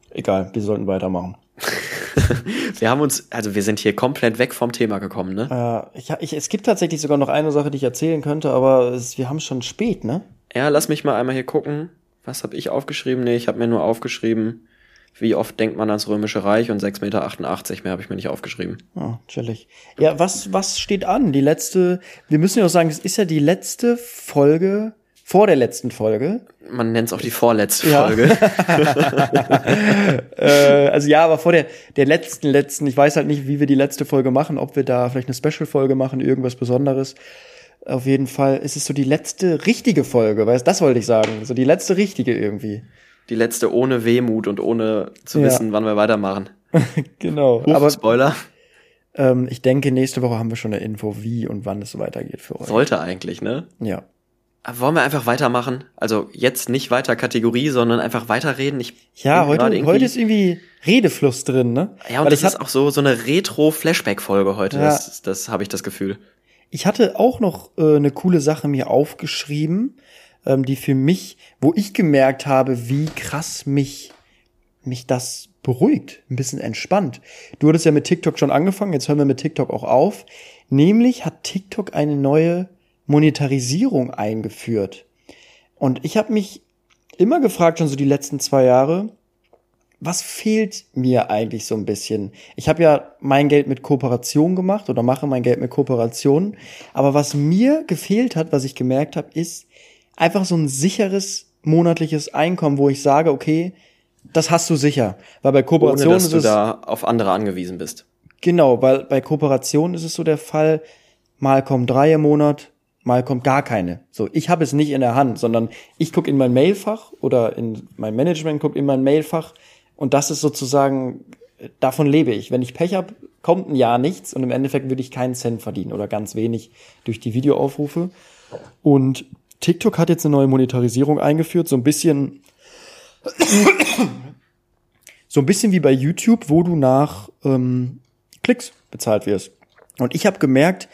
egal, wir sollten weitermachen. wir haben uns, also wir sind hier komplett weg vom Thema gekommen, ne? Äh, ich, ich, es gibt tatsächlich sogar noch eine Sache, die ich erzählen könnte, aber es, wir haben schon spät, ne? Ja, lass mich mal einmal hier gucken. Was habe ich aufgeschrieben? Nee, ich habe mir nur aufgeschrieben, wie oft denkt man ans Römische Reich und 6,88 Meter, mehr habe ich mir nicht aufgeschrieben. Oh, chillig. Ja, was, was steht an? Die letzte, wir müssen ja auch sagen, es ist ja die letzte Folge vor der letzten Folge. Man nennt es auch die vorletzte ja. Folge. äh, also ja, aber vor der, der letzten, letzten, ich weiß halt nicht, wie wir die letzte Folge machen, ob wir da vielleicht eine Special-Folge machen, irgendwas Besonderes. Auf jeden Fall ist es so die letzte richtige Folge, weißt das wollte ich sagen. So die letzte richtige irgendwie. Die letzte ohne Wehmut und ohne zu ja. wissen, wann wir weitermachen. genau. Huch, aber Spoiler. Ähm, ich denke, nächste Woche haben wir schon eine Info, wie und wann es weitergeht für euch. Sollte eigentlich, ne? Ja. Wollen wir einfach weitermachen? Also jetzt nicht weiter Kategorie, sondern einfach weiterreden. Ich ja, heute, heute ist irgendwie Redefluss drin, ne? Ja, und Weil das ist auch so, so eine Retro-Flashback-Folge heute. Ja. Das, das habe ich das Gefühl. Ich hatte auch noch äh, eine coole Sache mir aufgeschrieben, ähm, die für mich, wo ich gemerkt habe, wie krass mich, mich das beruhigt, ein bisschen entspannt. Du hattest ja mit TikTok schon angefangen, jetzt hören wir mit TikTok auch auf. Nämlich hat TikTok eine neue Monetarisierung eingeführt. Und ich habe mich immer gefragt, schon so die letzten zwei Jahre, was fehlt mir eigentlich so ein bisschen? Ich habe ja mein Geld mit Kooperation gemacht oder mache mein Geld mit Kooperation. Aber was mir gefehlt hat, was ich gemerkt habe, ist einfach so ein sicheres monatliches Einkommen, wo ich sage, okay, das hast du sicher. Weil bei Kooperation Ohne, dass ist du es, da auf andere angewiesen bist. Genau, weil bei Kooperation ist es so der Fall, mal kommen drei im Monat, mal kommt gar keine. So, ich habe es nicht in der Hand, sondern ich gucke in mein Mailfach oder in mein Management guckt in mein Mailfach und das ist sozusagen, davon lebe ich. Wenn ich Pech habe, kommt ein Jahr nichts und im Endeffekt würde ich keinen Cent verdienen oder ganz wenig durch die Videoaufrufe. Und TikTok hat jetzt eine neue Monetarisierung eingeführt, so ein bisschen So ein bisschen wie bei YouTube, wo du nach ähm, Klicks bezahlt wirst. Und ich habe gemerkt,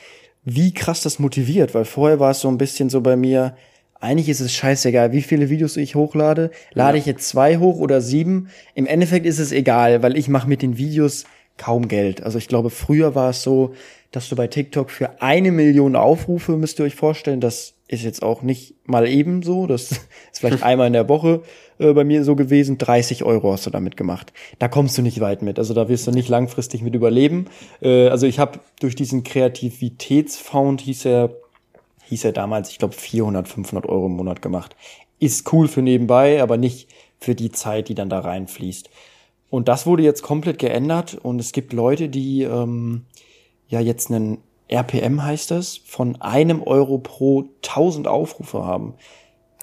wie krass das motiviert, weil vorher war es so ein bisschen so bei mir, eigentlich ist es scheißegal, wie viele Videos ich hochlade. Lade Ja. ich jetzt zwei hoch oder sieben? Im Endeffekt ist es egal, weil ich mache mit den Videos kaum Geld. Also ich glaube, früher war es so, dass du bei TikTok für eine Million Aufrufe, müsst ihr euch vorstellen, das ist jetzt auch nicht mal eben so, das ist vielleicht einmal in der Woche äh, bei mir so gewesen, 30 Euro hast du damit gemacht. Da kommst du nicht weit mit, also da wirst du nicht langfristig mit überleben. Äh, also ich habe durch diesen Kreativitätsfound, hieß er, hieß er damals, ich glaube 400, 500 Euro im Monat gemacht. Ist cool für nebenbei, aber nicht für die Zeit, die dann da reinfließt. Und das wurde jetzt komplett geändert und es gibt Leute, die ähm, ja jetzt einen RPM heißt das, von einem Euro pro 1000 Aufrufe haben.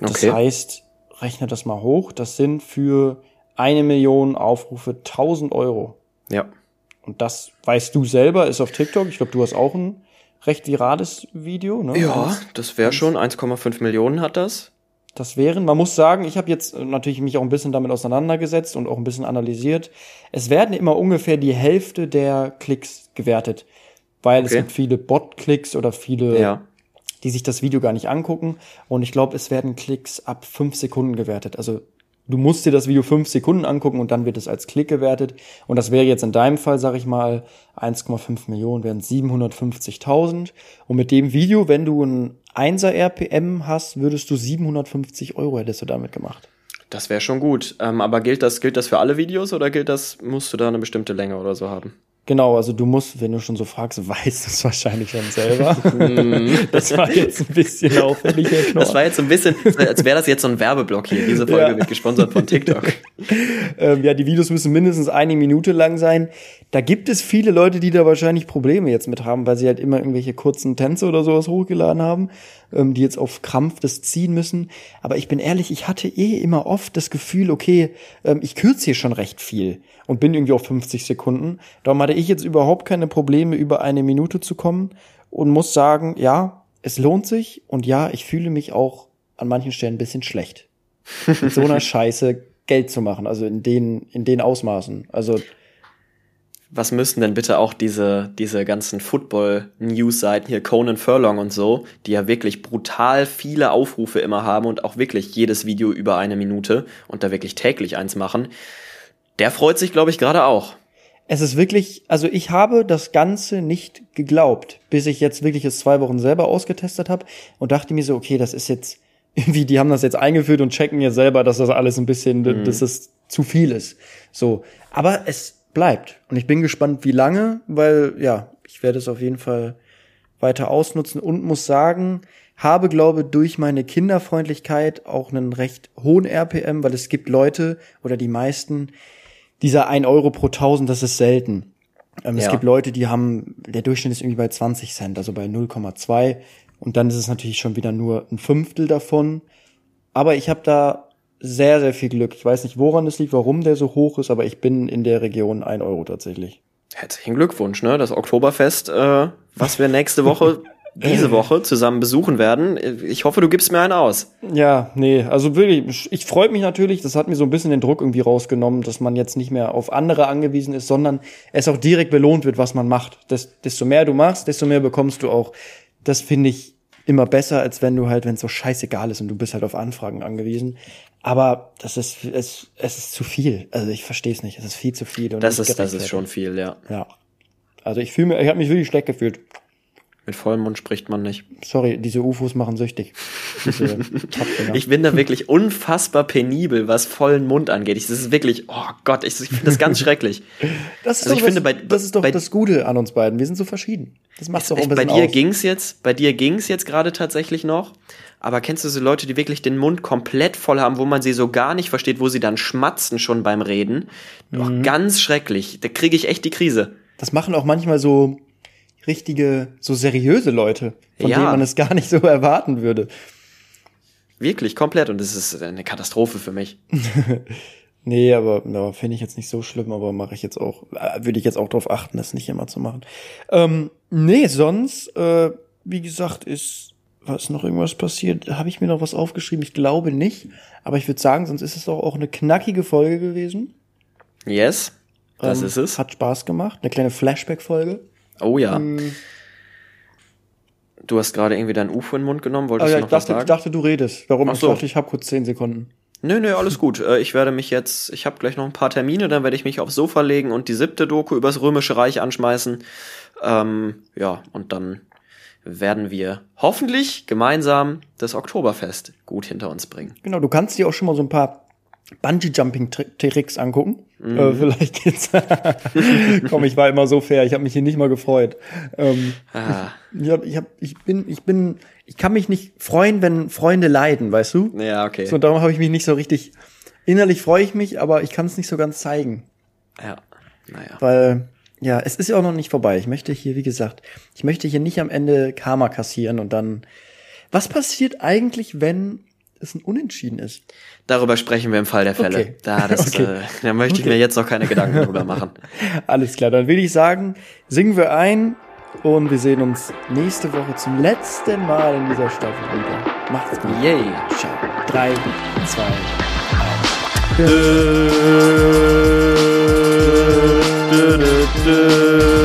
Das Okay. heißt, rechne das mal hoch, das sind für eine Million Aufrufe 1000 Euro. Ja. Und das weißt du selber, ist auf TikTok. Ich glaube, du hast auch ein recht virales Video. Ne? Ja, das wäre schon. 1,5 Millionen hat das. das wären. Man muss sagen, ich habe jetzt äh, natürlich mich auch ein bisschen damit auseinandergesetzt und auch ein bisschen analysiert. Es werden immer ungefähr die Hälfte der Klicks gewertet, weil es Okay. gibt viele Bot-Klicks oder viele, Ja. Die sich das Video gar nicht angucken. Und ich glaube, es werden Klicks ab fünf Sekunden gewertet. Also du musst dir das Video fünf Sekunden angucken und dann wird es als Klick gewertet. Und das wäre jetzt in deinem Fall, sag ich mal, 1,5 Millionen wären 750.000. Und mit dem Video, wenn du ein 1er RPM hast, würdest du 750 Euro hättest du damit gemacht. Das wäre schon gut. Ähm, aber gilt das, gilt das für alle Videos oder gilt das, musst du da eine bestimmte Länge oder so haben? Genau, also du musst, wenn du schon so fragst, weißt du es wahrscheinlich schon selber. das war jetzt ein bisschen auffällig. Das war jetzt so ein bisschen, als wäre das jetzt so ein Werbeblock hier. Diese Folge Ja. wird gesponsert von TikTok. ähm, ja, die Videos müssen mindestens eine Minute lang sein. Da gibt es viele Leute, die da wahrscheinlich Probleme jetzt mit haben, weil sie halt immer irgendwelche kurzen Tänze oder sowas hochgeladen haben, ähm, die jetzt auf Krampf das ziehen müssen. Aber ich bin ehrlich, ich hatte eh immer oft das Gefühl, okay, ähm, ich kürze hier schon recht viel und bin irgendwie auf 50 Sekunden. Darum hatte ich jetzt überhaupt keine Probleme, über eine Minute zu kommen und muss sagen, ja, es lohnt sich und ja, ich fühle mich auch an manchen Stellen ein bisschen schlecht mit so einer Scheiße Geld zu machen, also in den, in den Ausmaßen. Also, Was müssten denn bitte auch diese, diese ganzen Football-News-Seiten hier, Conan Furlong und so, die ja wirklich brutal viele Aufrufe immer haben und auch wirklich jedes Video über eine Minute und da wirklich täglich eins machen, der freut sich, glaube ich, gerade auch. es ist wirklich, also ich habe das Ganze nicht geglaubt, bis ich jetzt wirklich es zwei Wochen selber ausgetestet habe und dachte mir so, okay, das ist jetzt irgendwie, die haben das jetzt eingeführt und checken jetzt selber, dass das alles ein bisschen, dass es zu viel ist. So. Aber es bleibt. Und ich bin gespannt, wie lange, weil, ja, ich werde es auf jeden Fall weiter ausnutzen und muss sagen, habe, glaube, durch meine Kinderfreundlichkeit auch einen recht hohen RPM, weil es gibt Leute oder die meisten, dieser 1 Euro pro 1000, das ist selten. Ähm, Es Ja. gibt Leute, die haben, der Durchschnitt ist irgendwie bei 20 Cent, also bei 0,2. Und dann ist es natürlich schon wieder nur ein Fünftel davon. Aber ich habe da sehr, sehr viel Glück. Ich weiß nicht, woran es liegt, warum der so hoch ist, aber ich bin in der Region 1 Euro tatsächlich. Herzlichen Glückwunsch, ne? Das Oktoberfest, äh, was wir nächste Woche, diese Woche zusammen besuchen werden. Ich hoffe, du gibst mir einen aus. Ja, nee, also wirklich, ich freue mich natürlich, das hat mir so ein bisschen den Druck irgendwie rausgenommen, dass man jetzt nicht mehr auf andere angewiesen ist, sondern es auch direkt belohnt wird, was man macht. Das, desto mehr du machst, desto mehr bekommst du auch. Das finde ich immer besser, als wenn du halt, wenn es so scheißegal ist und du bist halt auf Anfragen angewiesen. Aber das ist, es, es ist zu viel. Also ich verstehe es nicht. Es ist viel zu viel. Und Das ist, das ist schon viel, ja. Ja. Also ich fühle mich, ich habe mich wirklich schlecht gefühlt. Mit vollem Mund spricht man nicht. Sorry, diese UFOs machen süchtig. Diese. Ich bin da wirklich unfassbar penibel, was vollen Mund angeht. Ich, das ist wirklich, oh Gott, ich, ich finde das ganz schrecklich. Das ist Also doch ich das, finde, bei- das ist doch bei- das Gute an uns beiden. Wir sind so verschieden. Das macht doch auch ein Ich, bei bisschen dir aus. ging's jetzt, bei dir ging's jetzt gerade tatsächlich noch. Aber kennst du so Leute, die wirklich den Mund komplett voll haben, wo man sie so gar nicht versteht, wo sie dann schmatzen schon beim Reden? Doch Mhm. ganz schrecklich. Da kriege ich echt die Krise. Das machen auch manchmal so richtige, so seriöse Leute, von Ja. denen man es gar nicht so erwarten würde. Wirklich, komplett. Und das ist eine Katastrophe für mich. Nee, aber ja, finde ich jetzt nicht so schlimm, aber mache ich jetzt auch, äh, würde ich jetzt auch darauf achten, das nicht immer zu machen. Ähm, nee, sonst, äh, wie gesagt, ist was noch irgendwas passiert? Habe ich mir noch was aufgeschrieben? Ich glaube nicht. Aber ich würde sagen, sonst ist es doch auch eine knackige Folge gewesen. Yes, das Ähm, ist es. Hat Spaß gemacht. Eine kleine Flashback-Folge. Oh ja. Ähm, Du hast gerade irgendwie dein UFO in den Mund genommen, wolltest ja, du ich noch was dachte, ich sagen? dachte, du redest. Warum? Ach Ich so. dachte, ich habe kurz zehn Sekunden. Nö, nö, alles gut. Äh, Ich werde mich jetzt, ich habe gleich noch ein paar Termine, dann werde ich mich aufs Sofa legen und die siebte Doku übers Römische Reich anschmeißen. Ähm, ja, und dann werden wir hoffentlich gemeinsam das Oktoberfest gut hinter uns bringen. Genau, du kannst dir auch schon mal so ein paar Bungee-Jumping-Tricks angucken. Mhm. Äh, vielleicht geht's. Komm, ich war immer so fair. Ich habe mich hier nicht mal gefreut. Ähm, Ah, ich, hab, ich, hab, ich bin, ich bin, ich kann mich nicht freuen, wenn Freunde leiden, weißt du? ja, okay. So, darum habe ich mich nicht so richtig. Innerlich freue ich mich, aber ich kann es nicht so ganz zeigen. Ja, naja. Weil, ja, es ist ja auch noch nicht vorbei. Ich möchte hier, wie gesagt, ich möchte hier nicht am Ende Karma kassieren und dann. Was passiert eigentlich, wenn es ein Unentschieden ist? Darüber sprechen wir im Fall der Fälle. Okay. Da, das, Okay. äh, da möchte ich Okay. mir jetzt noch keine Gedanken drüber machen. Alles klar, dann will ich sagen, singen wir ein und wir sehen uns nächste Woche zum letzten Mal in dieser Staffel wieder. Macht's gut. Yay. Ciao. Drei, zwei, Dö, dö, dö, dö.